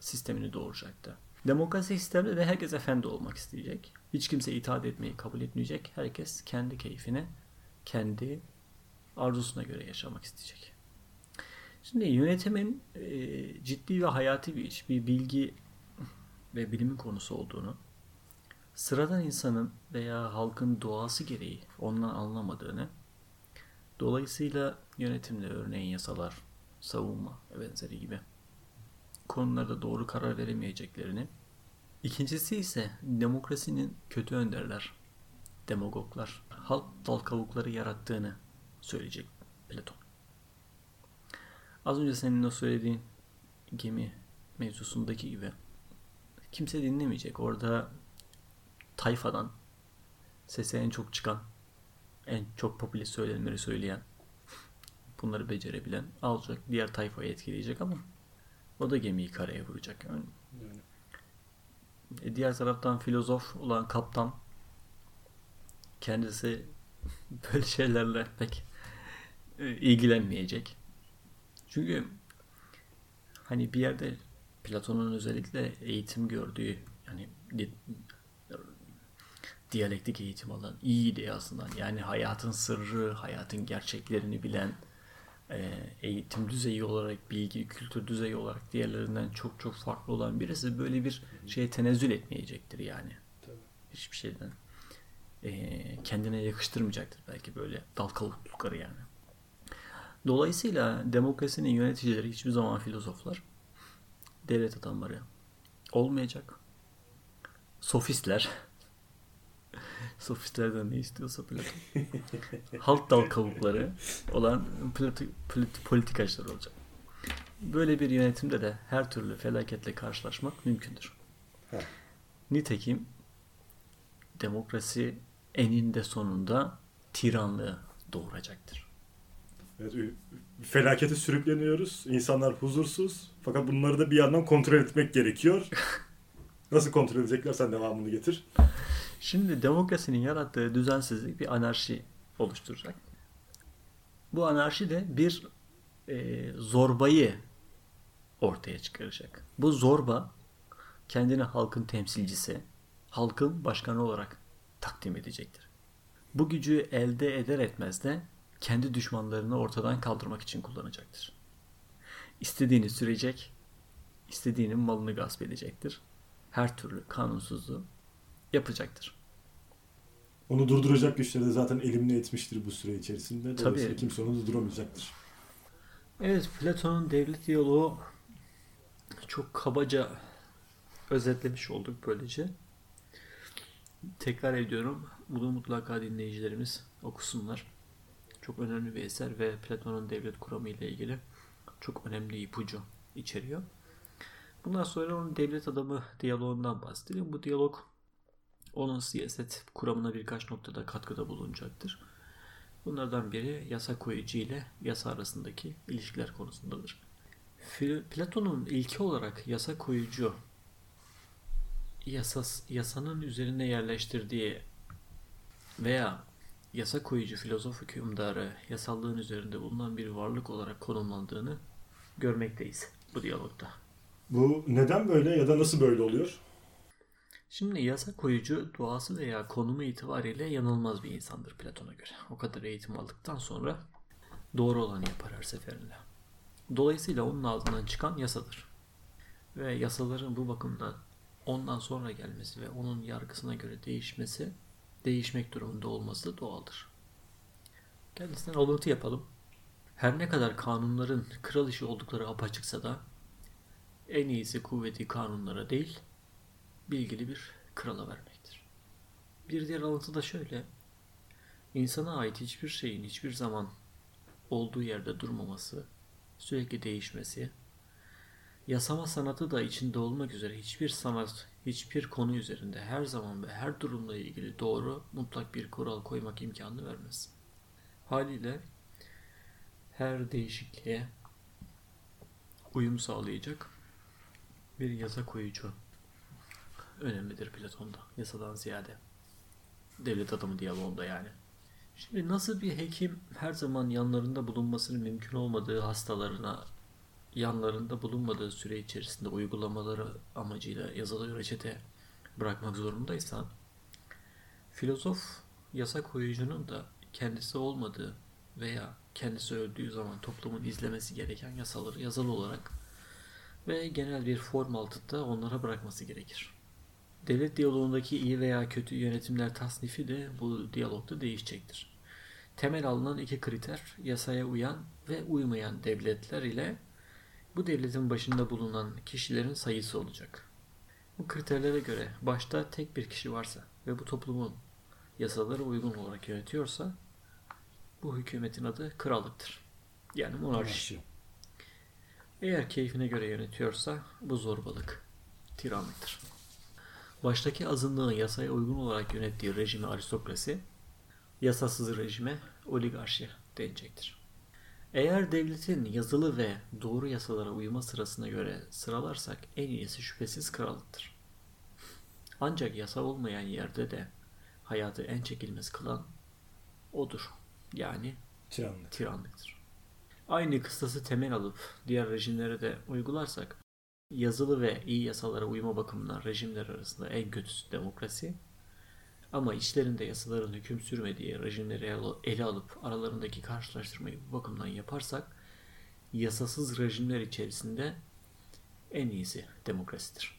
sistemini doğuracaktı. Demokrasi sistemde de herkes efendi olmak isteyecek. Hiç kimse itaat etmeyi kabul etmeyecek. Herkes kendi keyfine, kendi arzusuna göre yaşamak isteyecek. Şimdi yönetimin e, ciddi ve hayati bir iş, bir bilgi ve bilimin konusu olduğunu, sıradan insanın veya halkın doğası gereği ondan anlamadığını, dolayısıyla yönetimde örneğin yasalar, savunma ve benzeri gibi konularda doğru karar veremeyeceklerini. İkincisi ise demokrasinin kötü önderler, demagoglar, halk dal kavukları yarattığını söyleyecek Platon. Az önce senin o söylediğin gemi mevzusundaki gibi kimse dinlemeyecek. Orada tayfadan sese en çok çıkan, en çok popüler söylenmeleri söyleyen, bunları becerebilen alacak, diğer tayfayı etkileyecek ama o da gemiyi karaya vuracak. Yani. yani. E diğer taraftan filozof olan kaptan kendisi böyle şeylerle pek e, ilgilenmeyecek. Çünkü hani bir yerde Platon'un özellikle eğitim gördüğü yani diyalektik eğitim alan iyiydi aslında. Yani hayatın sırrı, hayatın gerçeklerini bilen e, eğitim düzeyi olarak, bilgi, kültür düzeyi olarak diğerlerinden çok çok farklı olan birisi böyle bir şeye tenezzül etmeyecektir yani. Tabii. Hiçbir şeyden e, kendine yakıştırmayacaktır belki böyle dal kavuklukları yani. Dolayısıyla demokrasinin yöneticileri hiçbir zaman filozoflar, devlet adamları olmayacak. Sofistler, sofistlerden ne istiyorsa Platon. Halk dal kavukları olan politikacılar olacak. Böyle bir yönetimde de her türlü felaketle karşılaşmak mümkündür. Nitekim demokrasi eninde sonunda tiranlığı doğuracaktır. Evet, felakete sürükleniyoruz. İnsanlar huzursuz. Fakat bunları da bir yandan kontrol etmek gerekiyor. Nasıl kontrol edecekler? Sen devamını getir. Şimdi demokrasinin yarattığı düzensizlik bir anarşi oluşturacak. Bu anarşi de bir e, zorbayı ortaya çıkaracak. Bu zorba kendini halkın temsilcisi, halkın başkanı olarak takdim edecektir. Bu gücü elde eder etmez de kendi düşmanlarını ortadan kaldırmak için kullanacaktır. İstediğini sürecek, istediğinin malını gasp edecektir. Her türlü kanunsuzluğu yapacaktır. Onu durduracak güçleri de zaten elimine etmiştir bu süre içerisinde. Dolayısıyla Tabii. kimse onu durduramayacaktır. Evet, Platon'un devlet diyaloğu çok kabaca özetlemiş olduk böylece. Tekrar ediyorum. Bunu mutlaka dinleyicilerimiz okusunlar. Çok önemli bir eser ve Platon'un devlet kuramı ile ilgili çok önemli ipucu içeriyor. Bundan sonra onun devlet adamı diyaloğundan bahsedeyim. Bu diyalog onun siyaset kuramına birkaç noktada katkıda bulunacaktır. Bunlardan biri yasa koyucu ile yasa arasındaki ilişkiler konusundadır. Platon'un ilki olarak yasa koyucu yasas, yasanın üzerine yerleştirdiği veya yasa koyucu filozof hükümdarı yasallığın üzerinde bulunan bir varlık olarak konumlandığını görmekteyiz bu diyalogda. Bu neden böyle ya da nasıl böyle oluyor? Şimdi yasa koyucu doğası veya konumu itibariyle yanılmaz bir insandır Platon'a göre. O kadar eğitim aldıktan sonra doğru olanı yapar her seferinde. Dolayısıyla onun ağzından çıkan yasadır. Ve yasaların bu bakımdan ondan sonra gelmesi ve onun yargısına göre değişmesi, değişmek durumunda olması doğaldır. Kendisinden alıntı yapalım. Her ne kadar kanunların kral işi oldukları apaçıksa da en iyisi kuvveti kanunlara değil, bilgili bir krala vermektir. Bir diğer alıntı da şöyle. İnsana ait hiçbir şeyin hiçbir zaman olduğu yerde durmaması, sürekli değişmesi, yasama sanatı da içinde olmak üzere hiçbir sanat, hiçbir konu üzerinde her zaman ve her durumla ilgili doğru, mutlak bir kural koymak imkanını vermez. Haliyle her değişikliğe uyum sağlayacak bir yasa koyucu önemlidir Platon'da yasadan ziyade. Devlet adamı diyaloğunda yani. Şimdi nasıl bir hekim her zaman yanlarında bulunmasının mümkün olmadığı hastalarına yanlarında bulunmadığı süre içerisinde uygulamaları amacıyla yazılı reçete bırakmak zorundaysa filozof yasa koyucunun da kendisi olmadığı veya kendisi öldüğü zaman toplumun izlemesi gereken yasaları yazılı olarak ve genel bir form altında onlara bırakması gerekir. Devlet diyaloğundaki iyi veya kötü yönetimler tasnifi de bu diyalogda değişecektir. Temel alınan iki kriter yasaya uyan ve uymayan devletler ile bu devletin başında bulunan kişilerin sayısı olacak. Bu kriterlere göre başta tek bir kişi varsa ve bu toplumun yasalara uygun olarak yönetiyorsa bu hükümetin adı krallıktır. Yani monarşi. Eğer keyfine göre yönetiyorsa bu zorbalık, tiranlıktır. Baştaki azınlığın yasaya uygun olarak yönettiği rejimi aristokrasi, yasasız rejime oligarşi denecektir. Eğer devletin yazılı ve doğru yasalara uyma sırasına göre sıralarsak en iyisi şüphesiz krallıktır. Ancak yasa olmayan yerde de hayatı en çekilmez kılan odur. Yani Tiranlık. tiranlıktır. Aynı kıstası temel alıp diğer rejimlere de uygularsak yazılı ve iyi yasalara uyma bakımından rejimler arasında en kötüsü demokrasi. Ama içlerinde yasaların hüküm sürmediği rejimleri ele alıp aralarındaki karşılaştırmayı bu bakımdan yaparsak yasasız rejimler içerisinde en iyisi demokrasidir.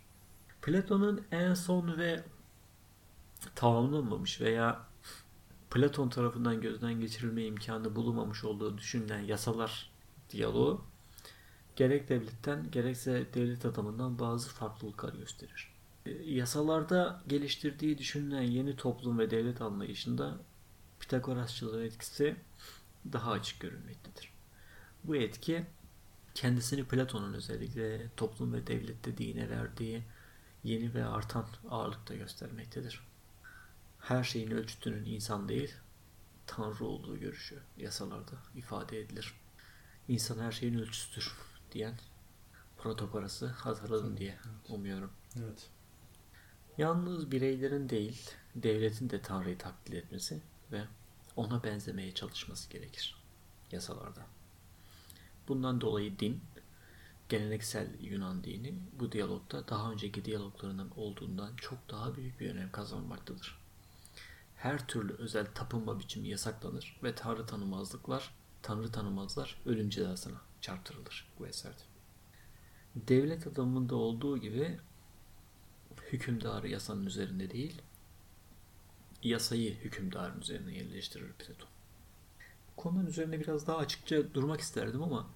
Platon'un en son ve tamamlanmamış veya Platon tarafından gözden geçirilme imkanı bulunmamış olduğu düşünülen yasalar diyaloğu gerek devletten gerekse devlet adamından bazı farklılıklar gösterir. E, yasalarda geliştirdiği düşünülen yeni toplum ve devlet anlayışında Pitagorasçılığın etkisi daha açık görülmektedir. Bu etki kendisini Platon'un özellikle toplum ve devlette dine verdiği yeni ve artan ağırlıkta göstermektedir. Her şeyin ölçütünün insan değil, tanrı olduğu görüşü yasalarda ifade edilir. İnsan her şeyin ölçüsüdür diyen protokolası hazırladım diye umuyorum. Evet. Yalnız bireylerin değil, devletin de Tanrı'yı taklit etmesi ve ona benzemeye çalışması gerekir yasalarda. Bundan dolayı din, geleneksel Yunan dini bu diyalogda daha önceki diyaloglarının olduğundan çok daha büyük bir önem kazanmaktadır. Her türlü özel tapınma biçimi yasaklanır ve tanrı tanımazlıklar, tanrı tanımazlar ölüm cezasına çarptırılır bu eserde. Devlet adamında olduğu gibi hükümdarı yasanın üzerinde değil, yasayı hükümdarın üzerine yerleştirir Platon. Konuların üzerine biraz daha açıkça durmak isterdim ama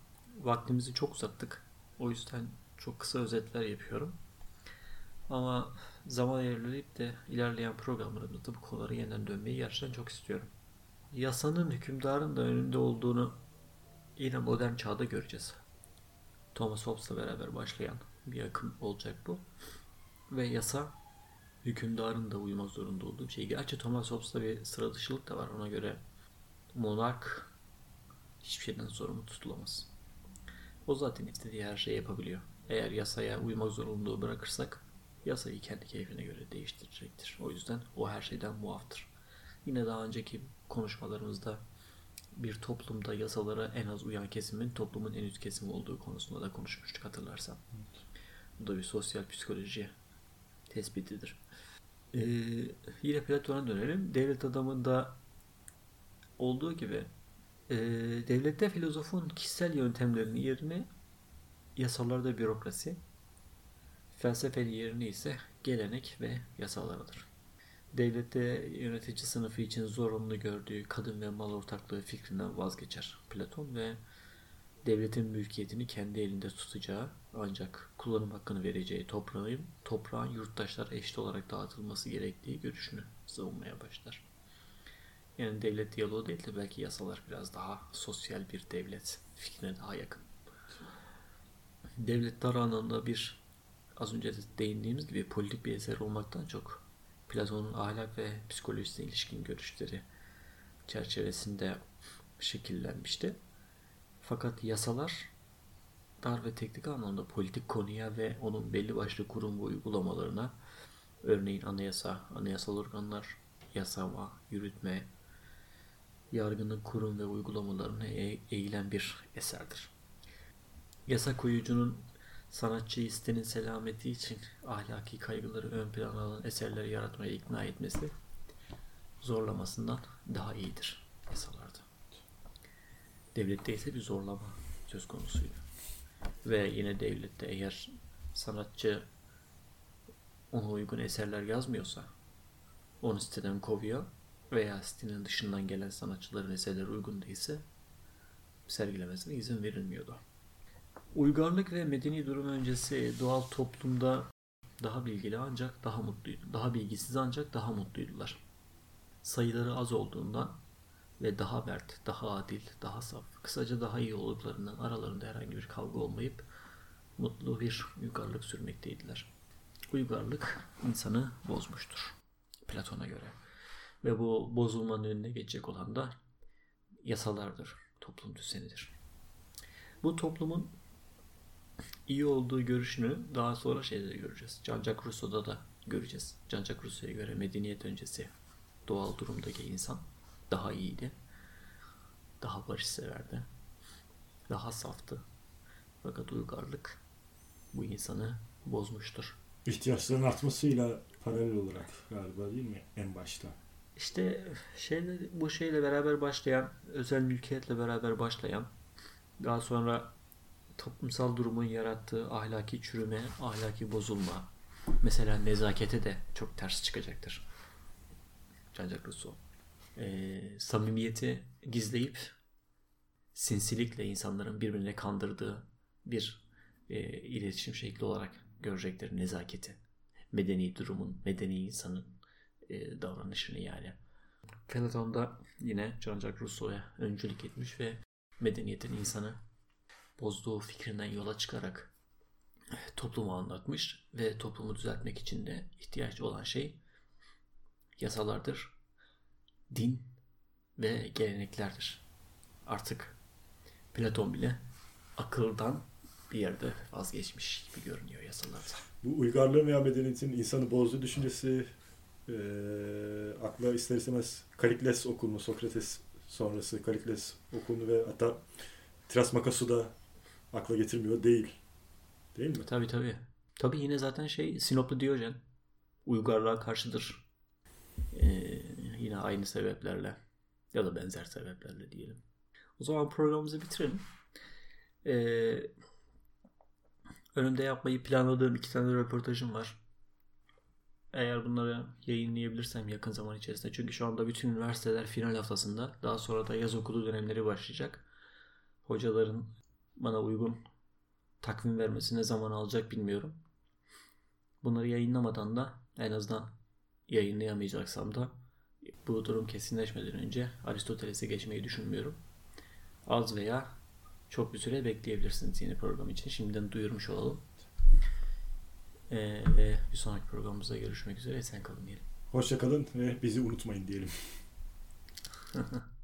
vaktimizi çok uzattık. O yüzden çok kısa özetler yapıyorum. Ama zaman ilerleyip de ilerleyen programlarımızda bu konulara yeniden dönmeyi gerçekten çok istiyorum. Yasanın hükümdarın da önünde olduğunu yine modern çağda göreceğiz. Thomas Hobbes'la beraber başlayan bir akım olacak bu. Ve yasa hükümdarın da uymak zorunda olduğu bir şey. Gerçi Thomas Hobbes'ta bir sıra dışılık da var. Ona göre monark hiçbir şeyden sorumlu tutulamaz. O zaten istediği her şeyi yapabiliyor. Eğer yasaya uymak zorunluluğu bırakırsak yasayı kendi keyfine göre değiştirecektir. O yüzden o her şeyden muaftır. Yine daha önceki konuşmalarımızda bir toplumda yasalara en az uyan kesimin toplumun en üst kesimi olduğu konusunda da konuşmuştuk hatırlarsan. Bu da bir sosyal psikoloji tespitidir. Ee, yine Platon'a dönelim. Devlet adamında olduğu gibi e, devlette filozofun kişisel yöntemlerinin yerini yasalarda bürokrasi, felsefeli yerini ise gelenek ve yasalar alır. Devlette yönetici sınıfı için zorunlu gördüğü kadın ve mal ortaklığı fikrinden vazgeçer Platon ve devletin mülkiyetini kendi elinde tutacağı ancak kullanım hakkını vereceği toprağın, toprağın yurttaşlara eşit olarak dağıtılması gerektiği görüşünü savunmaya başlar. Yani devlet diyaloğu değil de belki yasalar biraz daha sosyal bir devlet fikrine daha yakın. Devlet dar bir az önce de değindiğimiz gibi politik bir eser olmaktan çok Platon'un ahlak ve psikolojisine ilişkin görüşleri çerçevesinde şekillenmişti. Fakat yasalar dar ve teknik anlamda politik konuya ve onun belli başlı kurum ve uygulamalarına örneğin anayasa, anayasal organlar, yasama, yürütme, yargının kurum ve uygulamalarına e- eğilen bir eserdir. Yasa koyucunun sanatçıyı istenin selameti için ahlaki kaygıları ön plana alan eserler yaratmaya ikna etmesi zorlamasından daha iyidir yasalarda. Devlette ise bir zorlama söz konusuydu. Ve yine devlette eğer sanatçı ona uygun eserler yazmıyorsa onu siteden kovuyor veya sitenin dışından gelen sanatçıların eserleri uygun değilse sergilemesine izin verilmiyordu. Uygarlık ve medeni durum öncesi doğal toplumda daha bilgili ancak daha mutluydu. Daha bilgisiz ancak daha mutluydular. Sayıları az olduğundan ve daha mert, daha adil, daha saf, kısaca daha iyi olduklarından aralarında herhangi bir kavga olmayıp mutlu bir uygarlık sürmekteydiler. Uygarlık insanı bozmuştur Platon'a göre. Ve bu bozulmanın önüne geçecek olan da yasalardır, toplum düzenidir. Bu toplumun iyi olduğu görüşünü daha sonra şeyde göreceğiz. Jean-Jacques Rousseau'da da göreceğiz. Jean-Jacques Rousseau'ya göre medeniyet öncesi doğal durumdaki insan daha iyiydi. Daha barışseverdi. Daha saftı. Fakat uygarlık bu insanı bozmuştur. İhtiyaçların artmasıyla paralel olarak galiba değil mi en başta? İşte şeyle, bu şeyle beraber başlayan, özel mülkiyetle beraber başlayan, daha sonra toplumsal durumun yarattığı ahlaki çürüme, ahlaki bozulma, mesela nezakete de çok ters çıkacaktır. Jean-Jacques Rousseau. Ee, samimiyeti gizleyip sinsilikle insanların birbirine kandırdığı bir e, iletişim şekli olarak görecektir nezaketi. Medeni durumun, medeni insanın e, davranışını yani. Platon da yine Jean-Jacques Rousseau'ya öncülük etmiş ve medeniyetin insanı bozduğu fikrinden yola çıkarak toplumu anlatmış ve toplumu düzeltmek için de ihtiyaç olan şey yasalardır. Din ve geleneklerdir. Artık Platon bile akıldan bir yerde vazgeçmiş gibi görünüyor yasalarda. Bu uygarlığın veya medeniyetin insanı bozduğu düşüncesi e, akla ister istemez Kalikles okulunu, Sokrates sonrası Kalikles okulunu ve hatta Trasmakas'u da akla getirmiyor değil. Değil mi? Tabii tabii. Tabii yine zaten şey Sinoplu Diyojen uygarlığa karşıdır. Ee, yine aynı sebeplerle ya da benzer sebeplerle diyelim. O zaman programımızı bitirelim. Ee, önümde yapmayı planladığım iki tane röportajım var. Eğer bunları yayınlayabilirsem yakın zaman içerisinde. Çünkü şu anda bütün üniversiteler final haftasında. Daha sonra da yaz okulu dönemleri başlayacak. Hocaların bana uygun takvim vermesi ne zaman alacak bilmiyorum. Bunları yayınlamadan da en azından yayınlayamayacaksam da bu durum kesinleşmeden önce Aristoteles'e geçmeyi düşünmüyorum. Az veya çok bir süre bekleyebilirsiniz yeni program için. Şimdiden duyurmuş olalım. Ee, ve bir sonraki programımızda görüşmek üzere. Sen kalın diyelim. Hoşçakalın ve bizi unutmayın diyelim.